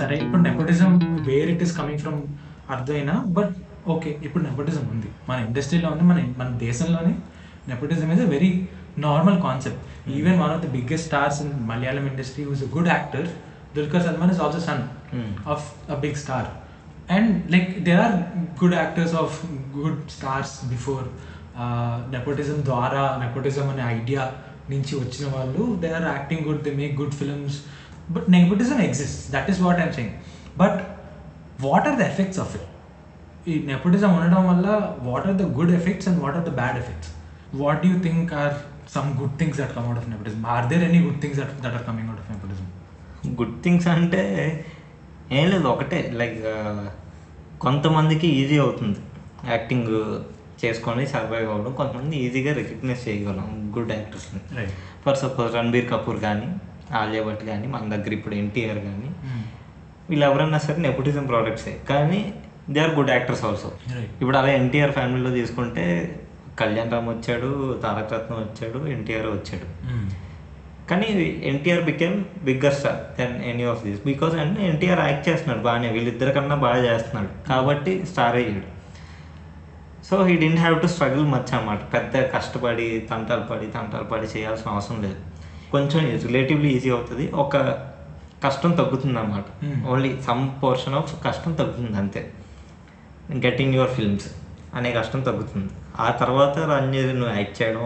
సరే ఇప్పుడు nepotism where it is coming from అర్థమైనా? బట్ ఓకే ఇప్పుడు నెపోటిజం ఉంది. మన ఇండస్ట్రీలో ఉంది మన మన దేశంలోనే nepotism is a very normal concept even one of the biggest stars in Malayalam industry who's a good actor Dulquer Salmaan is also son. Of a big star and like there are good actors of good stars before nepotism ద్వారా nepotism అనే idea నుంచి వచ్చిన వాళ్ళు they are acting good they make good films but nepotism exist that is what I'm saying but what are the effects of it ఈ nepotism ఉండడం వల్ల what are the good effects and what are the bad effects what you think are some good things that come out of nepotism are there any good things that that are coming out of nepotism good things అంటే ఏం లేదు ఒకటే. Like కొంతమందికి easy అవుతుంది. Acting చేసుకొని survive అవ్వడం. కొంతమంది ఈజీగా రికగ్నైజ్ చేయగలం. Good యాక్టర్స్ని right for suppose Ranbir Kapoor కానీ ఆలియా భట్ కానీ మన దగ్గర ఇప్పుడు ఎన్టీఆర్ కానీ వీళ్ళు ఎవరన్నా సరే నెపోటిజం ప్రోడక్ట్సే కానీ they are good actors also ఇప్పుడు అలా ఎన్టీఆర్ ఫ్యామిలీలో తీసుకుంటే కళ్యాణ్ రామ్ వచ్చాడు తారక రత్నం వచ్చాడు ఎన్టీఆర్ వచ్చాడు. కానీ NTR became bigger star than any of these because అంటే ఎన్టీఆర్ యాక్ట్ చేస్తున్నాడు బాగానే వీళ్ళిద్దరికన్నా బాగా చేస్తున్నాడు. కాబట్టి స్టార్ అయ్యాడు. So he didn't have to struggle much అన్నమాట. పెద్ద కష్టపడి తంటాలు పడి తంటాలు పడి చేయాల్సిన అవసరం లేదు. కొంచెం రిలేటివ్లీ ఈజీ అవుతుంది. ఒక కష్టం తగ్గుతుంది అన్నమాట Hmm. Only some portion of కష్టం తగ్గుతుంది అంతే. గెటింగ్ యువర్ ఫిల్మ్స్ అనే కష్టం తగ్గుతుంది. ఆ తర్వాత రన్ చేసి నువ్వు యాక్ట్ చేయడం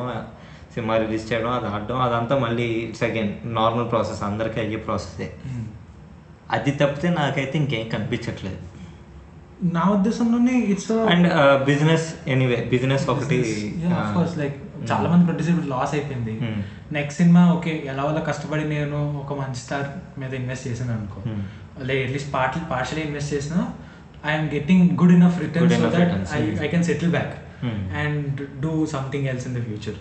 సినిమా రిలీజ్ చేయడం అది ఆడడం అదంతా మళ్ళీ ఇట్స్ అగైన్ నార్మల్ ప్రాసెస్ అందరికీ అయ్యే ప్రాసెసే అది తప్పితే నాకైతే ఇంకేం కనిపించట్లేదు. నా ఉద్దేశంలోనే it's and business anyway business ఒకటి లైక్ చాలా మంది ప్రొడ్యూసర్ లాస్ అయిపోయింది. నెక్స్ట్ సినిమా ఓకే ఎలా వల్ల కష్టపడి నేను ఒక మంచి స్టార్ మీద ఇన్వెస్ట్ చేశాను అనుకో. Hmm. Like at least party partial invest చేసిన I'm getting good enough return so that I can settle back. And do something else in the future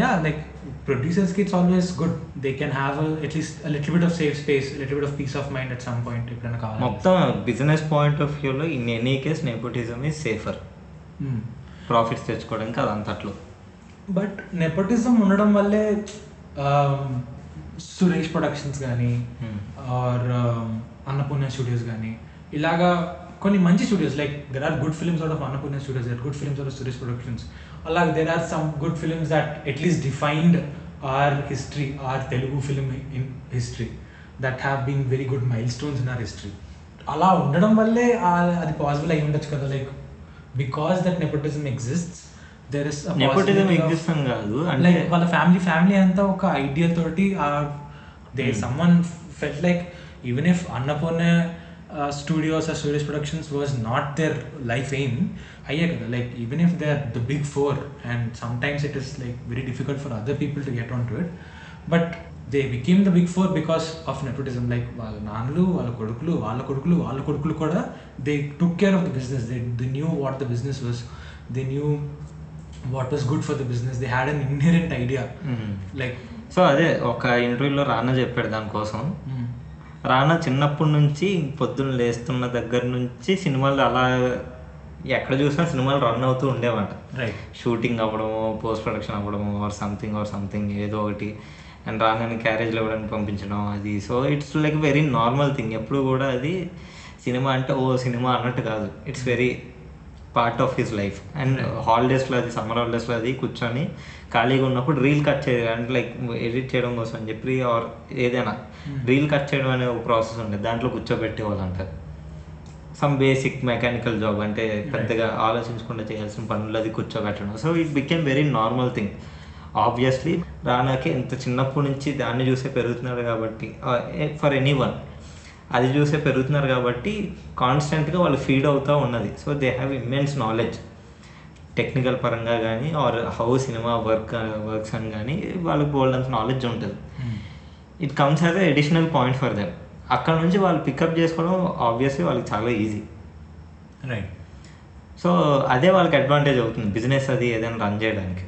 yeah like ప్రొడ్యూసర్స్కి it's always good they can have at least little bit of safe space little bit of peace of mind at some point ఎప్పుడైనా కావాలి మొత్తం business point of వ్యూలో in any case nepotism is safer profits తెచ్చుకోవడానికి అది అంతట్లో but nepotism ఉండడం వల్లే um, Suresh productions కానీ Hmm. ఆర్ అన్నపూర్ణ స్టూడియోస్ కానీ ఇలాగా కొన్ని మంచి studios like there are good films out of Annapurna studios there good films out of Suresh productions అలాగే there are some good films that at least defined our history our Telugu film in history that have been very good milestone in our history అలా ఉండడం వల్లే అది possible అయి ఉండొచ్చు కదా like because that nepotism exists there is nepotism exist అని కాదు. అంటే లైక్ వాళ్ళ ఫ్యామిలీ ఫ్యామిలీ అంతా ఒక ఐడియా తోటి they Hmm. Someone felt like even if Annapurna Studios or studios productions was not there life aim అయ్యే కదా. Like even if they are the big four and sometimes it is like very difficult for other people to get on to it but they became the big four because of nepotism like వాళ్ళ నాన్నలు వాళ్ళ కొడుకులు వాళ్ళ కొడుకులు వాళ్ళ కొడుకులు కూడా they took care of the business they they knew what the business was they knew what was good for the business they had an inherent idea like so అదే ఒక ఇంటర్వ్యూలో రానా చెప్పాడు దానికోసం. రానా చిన్నప్పటి నుంచి పొద్దున్న లేస్తున్న దగ్గర నుంచి సినిమాలు అలా ఎక్కడ చూసినా సినిమాలు రన్ అవుతూ ఉండేవంట. రైట్ షూటింగ్ అవ్వడము పోస్ట్ ప్రొడక్షన్ అవ్వడము ఆర్ సంథింగ్ ఆర్ సంథింగ్ ఏదో ఒకటి. అండ్ రాగానే క్యారేజ్లో ఇవ్వడానికి పంపించడం అది. So it's like very normal thing ఎప్పుడు కూడా అది సినిమా అంటే ఓ సినిమా అన్నట్టు కాదు. It's very part of his life and హాలిడేస్లో అది సమ్మర్ హాలిడేస్లో అది కూర్చొని ఖాళీగా ఉన్నప్పుడు రీల్ కట్ చేయడం అంటే లైక్ ఎడిట్ చేయడం కోసం అని చెప్పి ఆర్ ఏదైనా రీల్ కట్ చేయడం అనే ఒక ప్రాసెస్ ఉండేది దాంట్లో కూర్చోబెట్టేవాళ్ళు అంటారు సమ్ బేసిక్ మెకానికల్ జాబ్ అంటే పెద్దగా ఆలోచించకుండా చేయాల్సిన పనులు అది కూర్చోబెట్టడం. So it became very normal thing obviously రానాకి ఇంత చిన్నప్పటి నుంచి దాన్ని చూసే పెరుగుతున్నారు కాబట్టి ఫర్ ఎనీ వన్ అది చూసే పెరుగుతున్నారు కాబట్టి కాన్స్టెంట్గా వాళ్ళు ఫీడ్ అవుతూ ఉన్నది. So they have immense knowledge technical పరంగా కానీ ఆర్ హౌ సినిమా వర్క్ వర్క్స్ అని కానీ వాళ్ళకి బోల్డ్ అంత నాలెడ్జ్ ఉంటుంది. It comes as additional point for them అక్కడ నుంచి వాళ్ళు పికప్ చేసుకోవడం ఆబ్వియస్లీ వాళ్ళకి చాలా ఈజీ రైట్ సో అదే వాళ్ళకి అడ్వాంటేజ్ అవుతుంది. బిజినెస్ అది ఏదైనా రన్ చేయడానికి.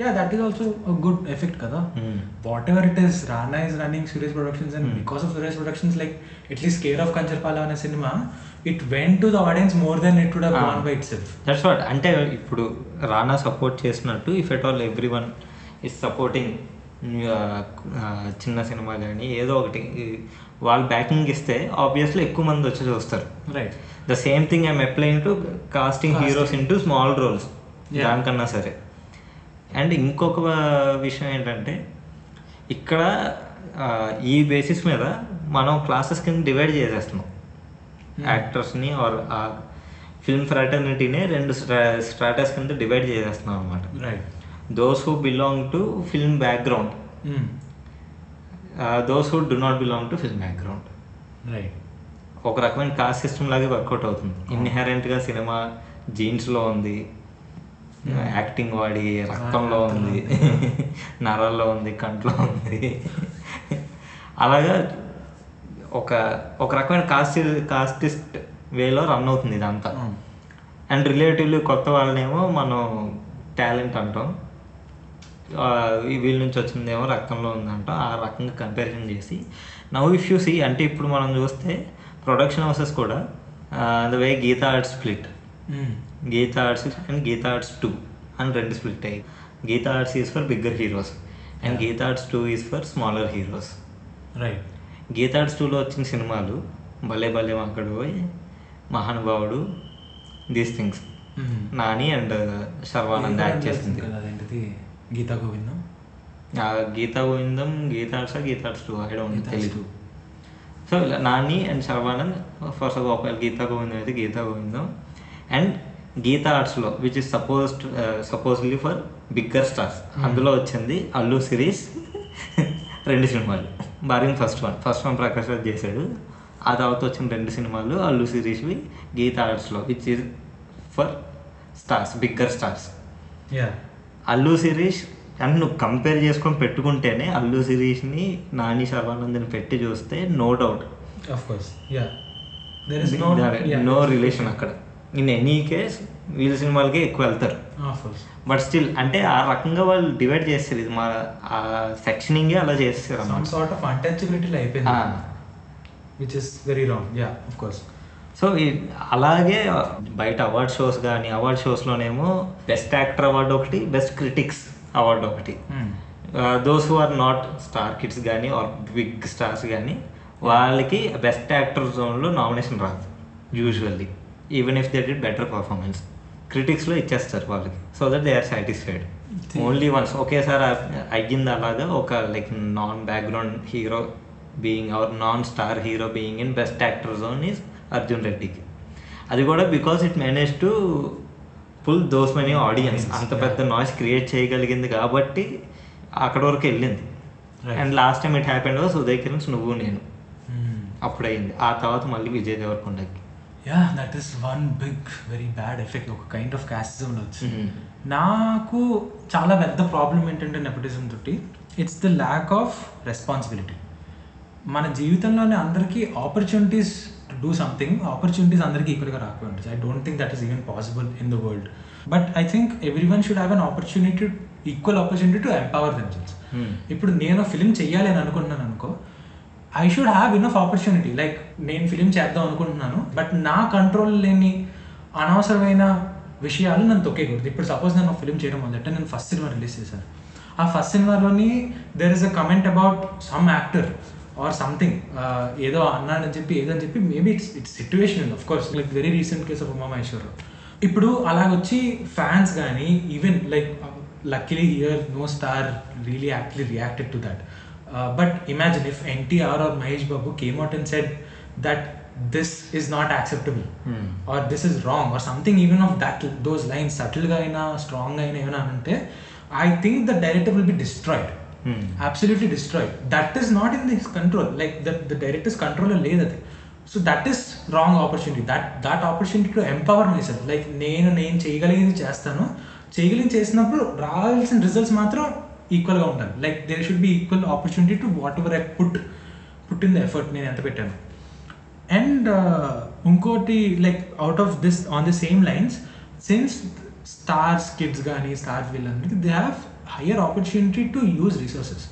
Yeah that is also good effect కదా. Whatever it is Rana is running Suresh Productions and. Because of Suresh Productions like at least care of Kancharapalem అనే cinema it went to the audience more than it would. Gone by itself that's what అంటే ఇప్పుడు Rana support చేసినట్టు if at all everyone is supporting చిన్న సినిమా కానీ ఏదో ఒకటి వాళ్ళు బ్యాకింగ్ ఇస్తే ఆబ్వియస్లీ ఎక్కువ మంది వచ్చి చూస్తారు right the same thing I'm applying to casting. Heroes in to small roles. దానికన్నా సరే అండ్ ఇంకొక విషయం ఏంటంటే ఇక్కడ ఈ బేసిస్ మీద మనం క్లాసెస్ కింద డివైడ్ చేసేస్తున్నాం. యాక్టర్స్ని ఆర్ ఆ ఫిల్మ్ ఫ్రాటర్నిటీనే రెండు స్ట్రాటస్ కింద డివైడ్ చేసేస్తున్నాం అనమాట right those who belong to film background those who do not belong to film background right ఒక రకమైన కాస్ట్ సిస్టమ్ లాగే వర్కౌట్ అవుతుంది. ఇన్హెరెంట్గా సినిమా జీన్స్లో ఉంది. యాక్టింగ్ వాడి రక్తంలో ఉంది నరాల్లో ఉంది కంట్లో ఉంది. అలాగా ఒక ఒక రకమైన కాస్ట్ కాస్టిస్ట్ వేలో రన్ అవుతుంది ఇదంతా. అండ్ రిలేటివ్లీ కొత్త వాళ్ళనేమో మనం టాలెంట్ అంటాం. వీళ్ళ నుంచి వచ్చిందేమో రక్తంలో ఉందంటాం. ఆ రకంగా కంపారిజన్ చేసి. నవ్ ఇఫ్ యూ సీ అంటే ఇప్పుడు మనం చూస్తే ప్రొడక్షన్ హౌసెస్ కూడా the way Geetha Arts split. Geetha Arts and Geetha Arts two అని రెండు స్ప్లిట్ అయ్యి Geetha Arts is for bigger heroes and Geetha Arts two is for smaller heroes right Geetha Arts టూలో వచ్చిన సినిమాలు భలే భలే అక్కడ పోయి Mahanubhavudu these things Nani and Sharwanand act చేసింది. Geetha Govindam? Geetha Govindam Geetha Arts Geetha Arts two I don't తెలీదు. So ఇలా Nani and Sharwanand first of Geetha Govindam అయితే Geetha Govindam. And Geetha ఆర్ట్స్లో which is supposed supposedly for bigger stars అందులో వచ్చింది Allu series రెండు సినిమాలు. Barring first one first one Prakash Raj చేశాడు. ఆ తర్వాత వచ్చిన రెండు సినిమాలు అల్లు సిరీస్వి Geetha ఆర్ట్స్లో which is for stars bigger stars yeah Allu Sirish and నువ్వు కంపేర్ చేసుకొని పెట్టుకుంటేనే అల్లు శిరీష్ని నాని శర్వానంద్ని పెట్టి చూస్తే నో డౌట్ నో రిలేషన్ అక్కడ. ఇన్ ఎనీ కేస్ వీళ్ళ సినిమాలకే ఎక్కువ వెళ్తారు. బట్ స్టిల్ అంటే ఆ రకంగా వాళ్ళు డివైడ్ చేస్తారు ఇది మా ఆ సెక్షనింగే అలా చేస్తారు అన్నమాట. సార్ట్ ఆఫ్ అన్టచబిలిటీ అయిపోయింది. Which is very wrong yeah of course so అలాగే బయట అవార్డ్ షోస్ కానీ అవార్డ్ షోస్లోనేమో బెస్ట్ యాక్టర్ అవార్డు ఒకటి బెస్ట్ క్రిటిక్స్ అవార్డు ఒకటి. Those who are not star kids కానీ ఆర్ బిగ్ స్టార్స్ కానీ వాళ్ళకి బెస్ట్ యాక్టర్ జోన్లో నామినేషన్ రాదు usually even if they did better performance క్రిటిక్స్లో ఇచ్చేస్తారు వాళ్ళకి. So that they are satisfied only once ఒకేసారి అయ్యింది అలాగా ఒక like non background hero being or non star hero being in best actor zone is Arjun రెడ్డికి అది కూడా because it manage to pull those many audience అంత పెద్ద noise create చేయగలిగింది కాబట్టి అక్కడ వరకు వెళ్ళింది. And last time it happened Uday Kiran's నువ్వు నేను అప్పుడైంది. ఆ తర్వాత మళ్ళీ Vijay దేవరకొండకి. Yeah that is one big very bad effect ఒక కైండ్ ఆఫ్ క్యాస్టిజం వచ్చి. Mhm. నాకు చాలా పెద్ద ప్రాబ్లం ఏంటంటే నెపటిజం తోటి it's the lack of responsibility మన జీవితంలోనే అందరికీ opportunities to do something opportunities అందరికీ ఈక్వల్గా రాకపోయి I don't think that is even possible in the world but I think everyone should have an opportunity equal opportunity to empower themselves. ఇప్పుడు నేను film చెయ్యాలి అని అనుకుంటున్నాను అనుకో I should have enough opportunity like నేను film చేద్దాం అనుకుంటున్నాను but నా కంట్రోల్ లేని అనవసరమైన విషయాలు నన్ను తొక్కేకూడదు. ఇప్పుడు సపోజ్ నేను ఫిలిం చేయడం మొదలంటే నేను ఫస్ట్ సినిమా రిలీజ్ చేశాను. ఆ ఫస్ట్ సినిమాలోని there is a comment about some actor or something ఏదో అన్నాడని చెప్పి ఏదో అని చెప్పి maybe it's it's situation of course like very recent case of Umamaheswararao ఇప్పుడు అలాగొచ్చి ఫ్యాన్స్ కానీ even like luckily here no star really actually reacted to that but imagine if NTR or Mahesh Babu came out and said that this is not acceptable Hmm. Or this is wrong or something even of that those lines సటిల్గా అయినా స్ట్రాంగ్గా అయినా ఏమైనా అంటే I think the director will be destroyed Hmm. absolutely destroyed. That is not in his control. Like the, the director's control లేదు అది so that is wrong opportunity that that opportunity to empower myself like నేను నేను చేయగలిగింది చేస్తాను. చేయగలిగింది చేసినప్పుడు రావాల్సిన results మాత్రం ఈక్వల్గా ఉండాలి like there should be equal opportunity to whatever I put put in the effort నేను ఎంత పెట్టాను. అండ్ ఇంకోటి like out of this on the same lines since stars kids కానీ స్టార్స్ వీళ్ళందరికీ they have higher opportunity to use resources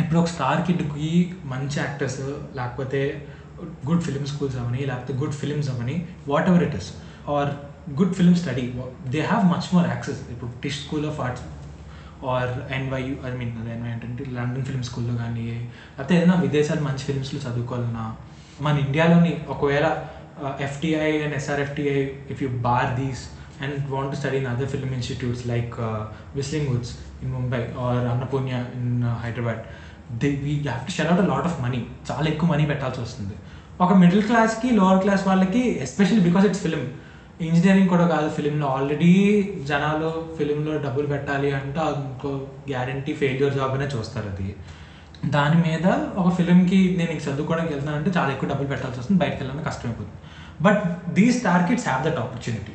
ఇప్పుడు ఒక star కిడ్కి మంచి యాక్టర్స్ లేకపోతే గుడ్ ఫిలిం స్కూల్స్ అవని లేకపోతే good films Avani whatever it is or good film study they have much more access ఇప్పుడు Tisch school of arts or NYU I mean NY ఏంటంటే London film స్కూల్లో కానీ లేకపోతే ఏదైనా విదేశాలు మంచి ఫిల్మ్స్లో చదువుకోవాలన్నా మన ఇండియాలోని ఒకవేళ FTI and SRFTI if you bar these and want to study in other film institutes like Whistling Woods in Mumbai or Annapurna in Hyderabad they we have to shell out a lot of money చాలా ఎక్కువ money పెట్టాల్సి వస్తుంది. ఒక middle క్లాస్కి lower class వాళ్ళకి especially because it's film engineering కూడా కాదు ఫిలింలో ఆల్రెడీ జనాలు ఫిలింలో డబ్బులు పెట్టాలి అంటే ఇంకో గ్యారంటీ ఫెయిల్యూర్ జాబ్ అనే చూస్తారు అది. దాని మీద ఒక ఫిలింకి నేను ఇంక చదువుకోవడానికి వెళ్తున్నానంటే చాలా ఎక్కువ డబ్బులు పెట్టాల్సి వస్తుంది బయటకు వెళ్ళాలని కష్టమైపోతుంది. But these star kids have that opportunity.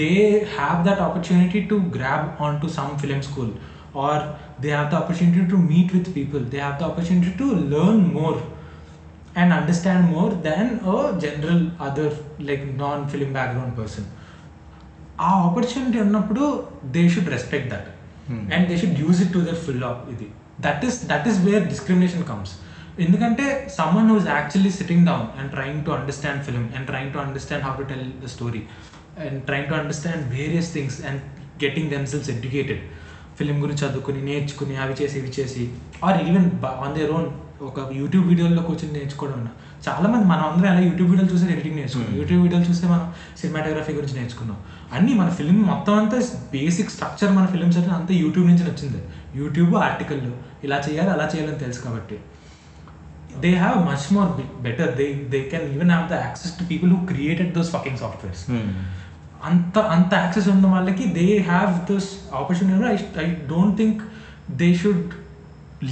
They have that opportunity to grab on to some film school. Or they have the opportunity to meet with people. They have the opportunity to learn more. And understand more than a general other like non-film background person. ఆ opportunity ఉన్నప్పుడు they should respect that. And they should use it to their full of ఇది. That is that is where discrimination comes ఎందుకంటే someone who's actually sitting down and trying to understand film and trying to understand how to tell the story and trying to understand various things and getting themselves educated film గురించి చదువుకుని నేర్చుకుని అవి చేసి ఇవి చేసి or even on their own ఒక YouTube వీడియోలో కూర్చొని నేర్చుకోవడం ఉన్నా చాలా మంది మనం అందరం అలా యూట్యూబ్ వీడియోలు చూసి ఎడిటింగ్ నేర్చుకున్నాం. Hmm. యూట్యూబ్ వీడియోలు చూస్తే మనం సినిమాటోగ్రఫీ గురించి నేర్చుకున్నాం. అన్నీ మన ఫిల్మ్ మొత్తం అంతా బేసిక్ స్ట్రక్చర్ మన ఫిల్మ్స్ అంటే అంతా యూట్యూబ్ నుంచి వచ్చింది యూట్యూబ్ ఆర్టికల్ ఇలా చేయాలి అలా చేయాలని తెలుసు కాబట్టి. They have much more better they they can even have the access to people who created those fucking softwares అంత అంత యాక్సెస్ ఉన్న వాళ్ళకి they have this opportunity I I don't think they should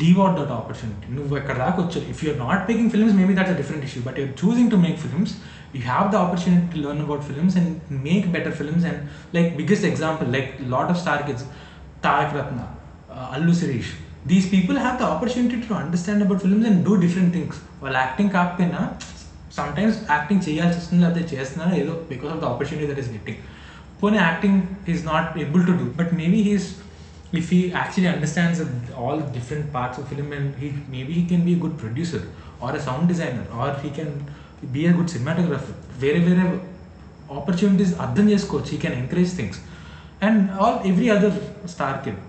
leave out that opportunity నువ్వు ఎక్కడ దాకా వచ్చు if you're not making films maybe that's a different issue but you're choosing to make films you have the opportunity to learn about films and make better films and like biggest example like lot of star kids Tarak Ratna Allu Sirish these people have the opportunity to understand about films and do different things వాళ్ళు acting కాకపోయినా sometimes acting చేయాల్సి వస్తుంది లేకపోతే చేస్తున్నారు ఏదో because of the opportunity that is getting పోనీ acting is not able to do but maybe he's if he actually understands all different parts of film and he maybe he can be a good producer or a sound designer or he can be a good cinematographer. వేరే వేరే opportunities అర్థం చేసుకోవచ్చు he can encourage things and all every other star kid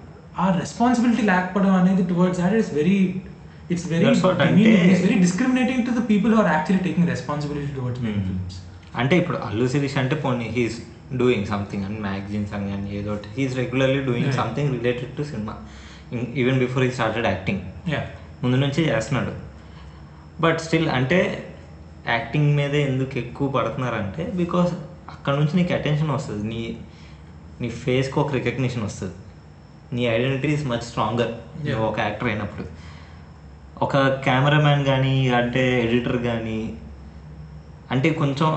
ఆ responsibility లేకపోవడం అనేది towards that is very it's very it's very discriminating to the people are actually taking responsibility towards. Films అంటే ఇప్పుడు అల్లు శిరీష్ అంటే పోనీ he's doing something and magazines అని కానీ ఏదో ఒకటి he's regularly doing. Something related to cinema even before he started acting ముందు నుంచే చేస్తున్నాడు. బట్ స్టిల్ అంటే యాక్టింగ్ మీదే ఎందుకు ఎక్కువ పడుతున్నారంటే బికాస్ అక్కడ నుంచి నీకు అటెన్షన్ వస్తుంది. నీ నీ ఫేస్కి ఒక రికగ్నిషన్ వస్తుంది. నీ ఐడెంటిటీ ఇస్ మచ్ స్ట్రాంగర్. ఒక యాక్టర్ అయినప్పుడు. ఒక కెమెరామ్యాన్ కానీ అంటే ఎడిటర్ కానీ అంటే కొంచెం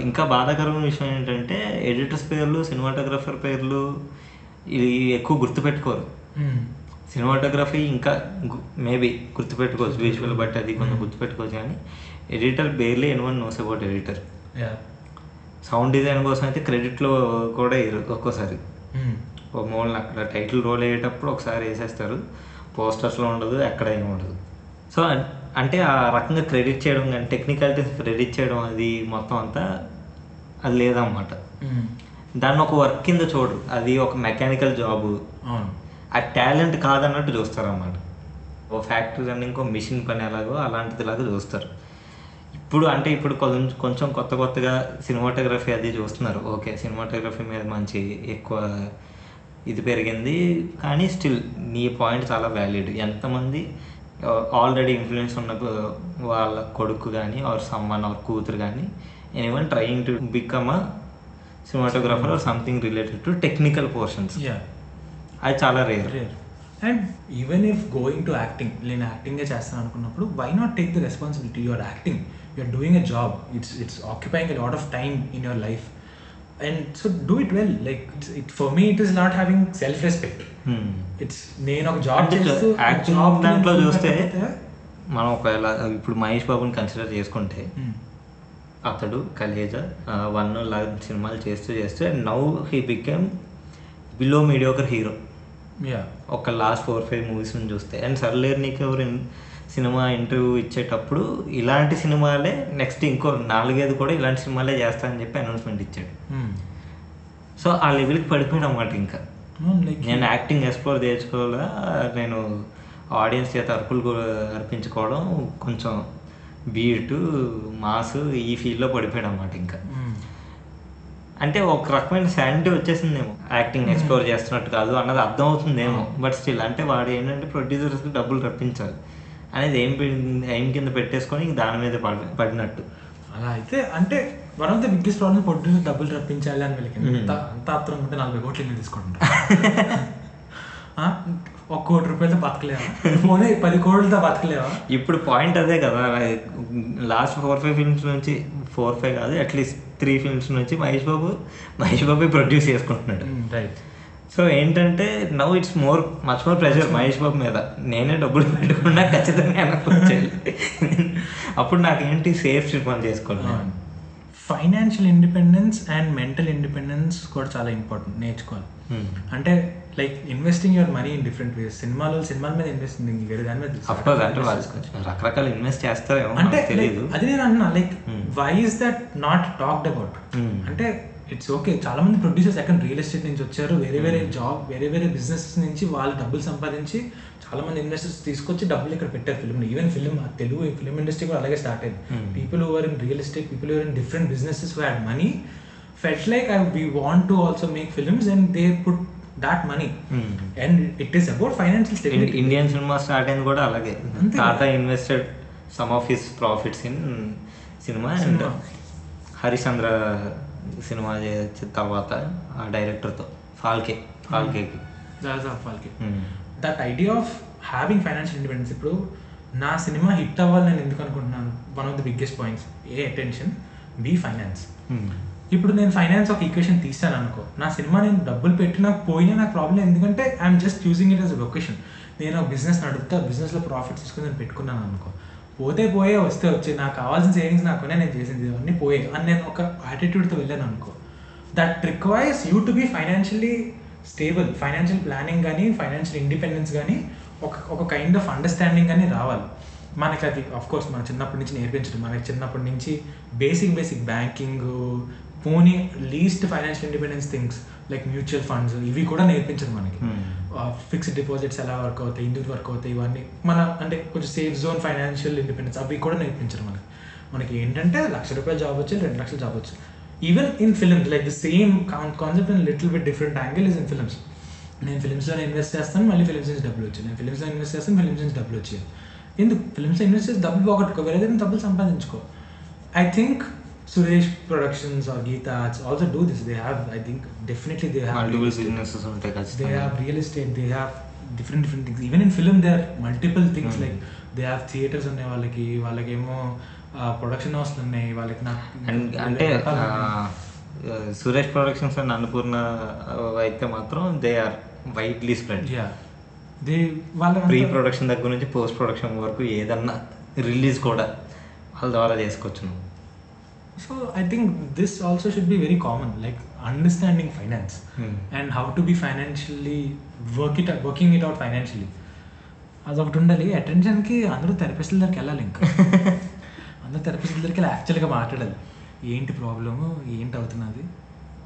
ఇంకా బాధాకరమైన విషయం ఏంటంటే ఎడిటర్స్ పేర్లు సినిమాటోగ్రఫర్ పేర్లు ఇవి ఎక్కువ గుర్తుపెట్టుకోరు. సినిమాటోగ్రఫీ ఇంకా మేబీ గుర్తుపెట్టుకోవచ్చు విజువల్ బట్ అది కొంచెం. గుర్తుపెట్టుకోవచ్చు కానీ editor barely anyone knows about editor sound design కోసం అయితే క్రెడిట్లో కూడా ఒక్కోసారి. ఒక మూలన అక్కడ టైటిల్ రోల్ అయ్యేటప్పుడు ఒకసారి వేసేస్తారు. పోస్టర్స్లో ఉండదు ఎక్కడ ఏమి ఉండదు. సో అంటే ఆ రకంగా క్రెడిట్ చేయడం కానీ టెక్నికాలిటీస్ క్రెడిట్ చేయడం అది మొత్తం అంతా అది లేదన్నమాట. దాన్ని ఒక వర్క్ కింద చూడరు. అది ఒక మెకానికల్ జాబ్ ఆ టాలెంట్ కాదన్నట్టు చూస్తారు అన్నమాట ఓ ఫ్యాక్టరీ రన్నింగ్ ఇంకో మిషన్ పని ఎలాగో అలాంటిది లాగా చూస్తారు. ఇప్పుడు అంటే ఇప్పుడు కొంచెం కొంచెం కొత్త కొత్తగా సినిమాటోగ్రఫీ అది చూస్తున్నారు. ఓకే సినిమాటోగ్రఫీ మీద మంచి ఎక్కువ ఇది పెరిగింది. కానీ స్టిల్ నీ పాయింట్ చాలా వ్యాలిడ్ ఎంతమంది ఆల్రెడీ ఇన్ఫ్లుయెన్స్ ఉన్న వాళ్ళ కొడుకు కానీ ఆర్ సమ్మన్ ఆర్ కూతురు కానీ anyone trying to become a cinematographer or something related to technical portions అది చాలా rare rare and even if going to acting నేను యాక్టింగే చేస్తాను అనుకున్నప్పుడు why not take the responsibility you're acting you're doing a job it's it's occupying a lot of time in your life and so do it well like it for me it is not having self respect it's నేను ఒక job job దాంట్లో చూస్తే మనం ఒకవేళ ఇప్పుడు మహేష్ బాబుని consider చేసుకుంటే అతడు కలేజా వన్ లాగా సినిమాలు చేస్తూ చేస్తూ and now he became below mediocre hero ఒక లాస్ట్ ఫోర్ ఫైవ్ మూవీస్ నుంచి చూస్తే. అండ్ సర్లేరు నీకు ఎవరు సినిమా ఇంటర్వ్యూ ఇచ్చేటప్పుడు ఇలాంటి సినిమాలే నెక్స్ట్ ఇంకో నాలుగైదు కూడా ఇలాంటి సినిమాలే చేస్తా అని చెప్పి అనౌన్స్మెంట్ ఇచ్చాడు. సో ఆ లెవెల్కి పడిపోయాడు అన్నమాట ఇంకా. లైక్ నేను యాక్టింగ్ ఎక్స్ప్లోర్ చేసుకోవాలా నేను ఆడియన్స్ చేత అర్పులు అర్పించుకోవడం కొంచెం బీట్ మాస్ ఈ ఫీల్డ్లో పడిపోయాడు అనమాట ఇంకా. అంటే ఒక రకమైన శానిటీ వచ్చేసిందేమో. యాక్టింగ్ ఎక్స్ప్లోర్ చేస్తున్నట్టు కాదు అన్నది అర్థం అవుతుందేమో బట్ స్టిల్ అంటే వాడు ఏంటంటే ప్రొడ్యూసర్స్కి డబ్బులు రప్పించాలి. అనేది ఏం ఏం కింద పెట్టేసుకొని ఇంక దాని మీద పడి పడినట్టు. అలా అయితే అంటే one of the biggest problem పొద్దున్న డబ్బులు రప్పించాలి అని వీళ్ళకి ఎంత అంత ఆత్రం ఉంటే నలభై కోట్లు ఎందుకు తీసుకుంటారు? ఆ? ఒక కోటి రూపాయలతో బతకలేవా? పోనీ పది కోట్లతో బతకలేవా? ఇప్పుడు పాయింట్ అదే కదా లాస్ట్ ఫోర్ ఫైవ్ ఫిల్మ్స్ నుంచి ఫోర్ ఫైవ్ కాదు అట్లీస్ట్ త్రీ ఫిల్మ్స్ నుంచి మహేష్ బాబు మహేష్ బాబు ప్రొడ్యూస్ చేసుకుంటున్నాడు. రైట్. సో ఏంటంటే now it's more much more pressure Mahesh Babu మీద. నేనే డబ్బులు పెట్టుకున్నా ఖచ్చితంగా వెనక్కి వచ్చేయాలి. అప్పుడు నాకేంటి సేఫ్ సినిమాలు చేసుకోవాలి? Financial independence and mental independence కూడా చాలా ఇంపార్టెంట్ నేర్చుకోవాలి. అంటే like investing your money in different ways సినిమాలు సినిమాల మీద ఇన్వెస్టింగ్ వేరే దాని మీద రకరకాల ఇన్వెస్ట్ చేస్తారేమో అంటే తెలియదు అది నేను అంటున్నా like Hmm. Why is that not talked about Hmm. అంటే ఇట్స్ ఓకే చాలా మంది ప్రొడ్యూసర్స్ ఎక్కడ రియల్ ఎస్టేట్ నుంచి వచ్చారు వేరే వేరే జాబ్ వేరే వేరే బిజినెస్ నుంచి వాళ్ళు డబ్బులు సంపాదించి చాలా మంది ఇన్వెస్టర్స్ తీసుకొచ్చి డబ్బులు ఇక్కడ పెట్టారు film even film Telugu film industry కూడా అలాగే స్టార్ట్ అయింది Hmm. People over in real estate people over in different businesses had money fed like I we want to also make films and they put that money Hmm. And it is about financial stability Indian cinema start అయింది కూడా అలాగే. Tata invested some of his profits in cinema and. Harishchandra cinema చేసిన తర్వాత ఆ డైరెక్టర్తో ఫాల్కే ఫాల్కేకి. వాళ్ళకి that idea of having financial independence ఇప్పుడు నా సినిమా హిట్ అవ్వాలి నేను ఎందుకు అనుకుంటున్నాను? One of the biggest points a attention be finance ఇప్పుడు నేను ఫైనాన్స్ ఒక ఈక్వేషన్ తీస్తాను అనుకో. నా సినిమా నేను డబ్బులు పెట్టినా పోయినా నాకు ప్రాబ్లం ఎందుకంటే I'm just using it as a location నేను బిజినెస్ నడుపుతా బిజినెస్లో ప్రాఫిట్ తీసుకుని నేను పెట్టుకున్నాను అనుకో. పోతే పోయే వస్తే వచ్చి నాకు కావాల్సిన సేవింగ్స్ నాకునే నేను చేసింది ఇవన్నీ పోయే. అని నేను ఒక యాటిట్యూడ్తో వెళ్ళాను అనుకో. That requires you to be financially stable financial planning కానీ ఫైనాన్షియల్ ఇండిపెండెన్స్ కానీ ఒక ఒక కైండ్ ఆఫ్ అండర్స్టాండింగ్ కానీ రావాలి. మనకి అది కోర్స్ మన చిన్నప్పటి నుంచి నేర్పించడం. మనకి చిన్నప్పటి నుంచి బేసిక్ బేసిక్ బ్యాంకింగ్ పోనీ least financial independence things like mutual funds ఇవి కూడా నేర్పించదు మనకి. Hmm. ఫిక్స్డ్ డిపాజిట్స్ ఎలా వర్క్ అవుతాయి ఎందుకు వర్క్ అవుతాయి ఇవన్నీ మన అంటే కొంచెం సేఫ్ జోన్ ఫైనాన్షియల్ ఇండిపెండెన్స్ అవి కూడా నేర్పించారు మనకి. మనకి ఏంటంటే లక్ష రూపాయలు జాబ్ వచ్చి రెండు లక్షలు జాబ్ వచ్చు. Even in films like the same concept in little bit different angle is in films నేను ఫిల్మ్స్లో ఇన్వెస్ట్ చేస్తాను మళ్ళీ ఫిల్మ్స్ నుంచి డబ్బులు వచ్చాయి. నేను ఫిల్మ్స్లో ఇన్వెస్ట్ చేస్తాను ఫిల్మ్స్ నుంచి డబ్బులు వచ్చాయి. ఎందుకు? ఫిల్మ్స్లో ఇన్వెస్ట్ చేసి డబ్బులు పోగొట్టుకో వేరే డబ్బులు సంపాదించుకో. I think Suresh productions or Geetha also do this they have I think definitely they have multiple they have real estate they have different different things. Even in film there are multiple things Hmm. like they have theaters ఉన్నాయి వాళ్ళకి వాళ్ళకేమో production హౌస్లు ఉన్నాయి వాళ్ళకి నాకు అంటే Suresh productions and Annapurna అయితే మాత్రం they are widely spread yeah they వాళ్ళ ప్రీ ప్రొడక్షన్ దగ్గర నుంచి పోస్ట్ ప్రొడక్షన్ వరకు ఏదన్నా రిలీజ్ కూడా వాళ్ళ ద్వారా చేసుకోవచ్చు so I think this also should be very common like understanding finance Hmm. And how to be financially work it working it out financially అదొకటి ఉండాలి అటెన్షన్కి అందరూ థెరపిస్టుల దగ్గరికి వెళ్ళాలి ఇంకా. అందరూ థెరపిస్టుల దగ్గరికి వెళ్ళి యాక్చువల్గా మాట్లాడాలి. ఏంటి ప్రాబ్లము ఏంటి అవుతున్నది?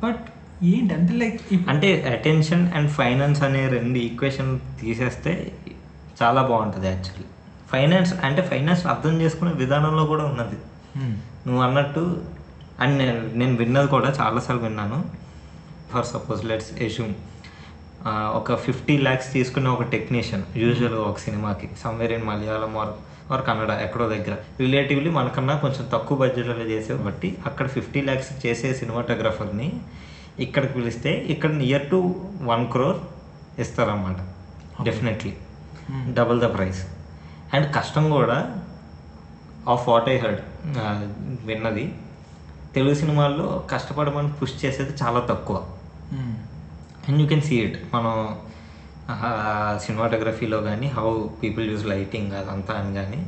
బట్ ఏంటి అంటే లైక్ అంటే అటెన్షన్ అండ్ ఫైనాన్స్ అనే రెండు ఈక్వేషన్ తీసేస్తే చాలా బాగుంటుంది యాక్చువల్లీ ఫైనాన్స్ అంటే ఫైనాన్స్ అర్థం చేసుకునే విధానంలో కూడా ఉన్నది. నువ్వు అన్నట్టు అండ్ నేను నేను విన్నది కూడా చాలాసార్లు విన్నాను. ఫర్ సపోజ్ లెట్స్ ఎష్యూమ్ ఒక ఫిఫ్టీ ల్యాక్స్ తీసుకున్న ఒక టెక్నీషియన్ యూజువల్గా ఒక సినిమాకి somewhere in Malayalam or or Kannada ఎక్కడో దగ్గర. రిలేటివ్లీ మనకన్నా కొంచెం తక్కువ బడ్జెట్లో చేసే బట్టి అక్కడ ఫిఫ్టీ ల్యాక్స్ చేసే సినిమాటోగ్రఫర్ని ఇక్కడికి పిలిస్తే ఇక్కడ near to one crore ఇస్తారన్నమాట. Definitely double the price and కష్టం కూడా ఆఫ్ వాట్ ఐ హర్డ్. విన్నది. తెలుగు సినిమాల్లో కష్టపడమని పుష్ చేసేది చాలా తక్కువ. And you can see it మనం సినిమాటోగ్రఫీలో కానీ హౌ పీపుల్ యూజ్ లైటింగ్ అదంతా అని కానీ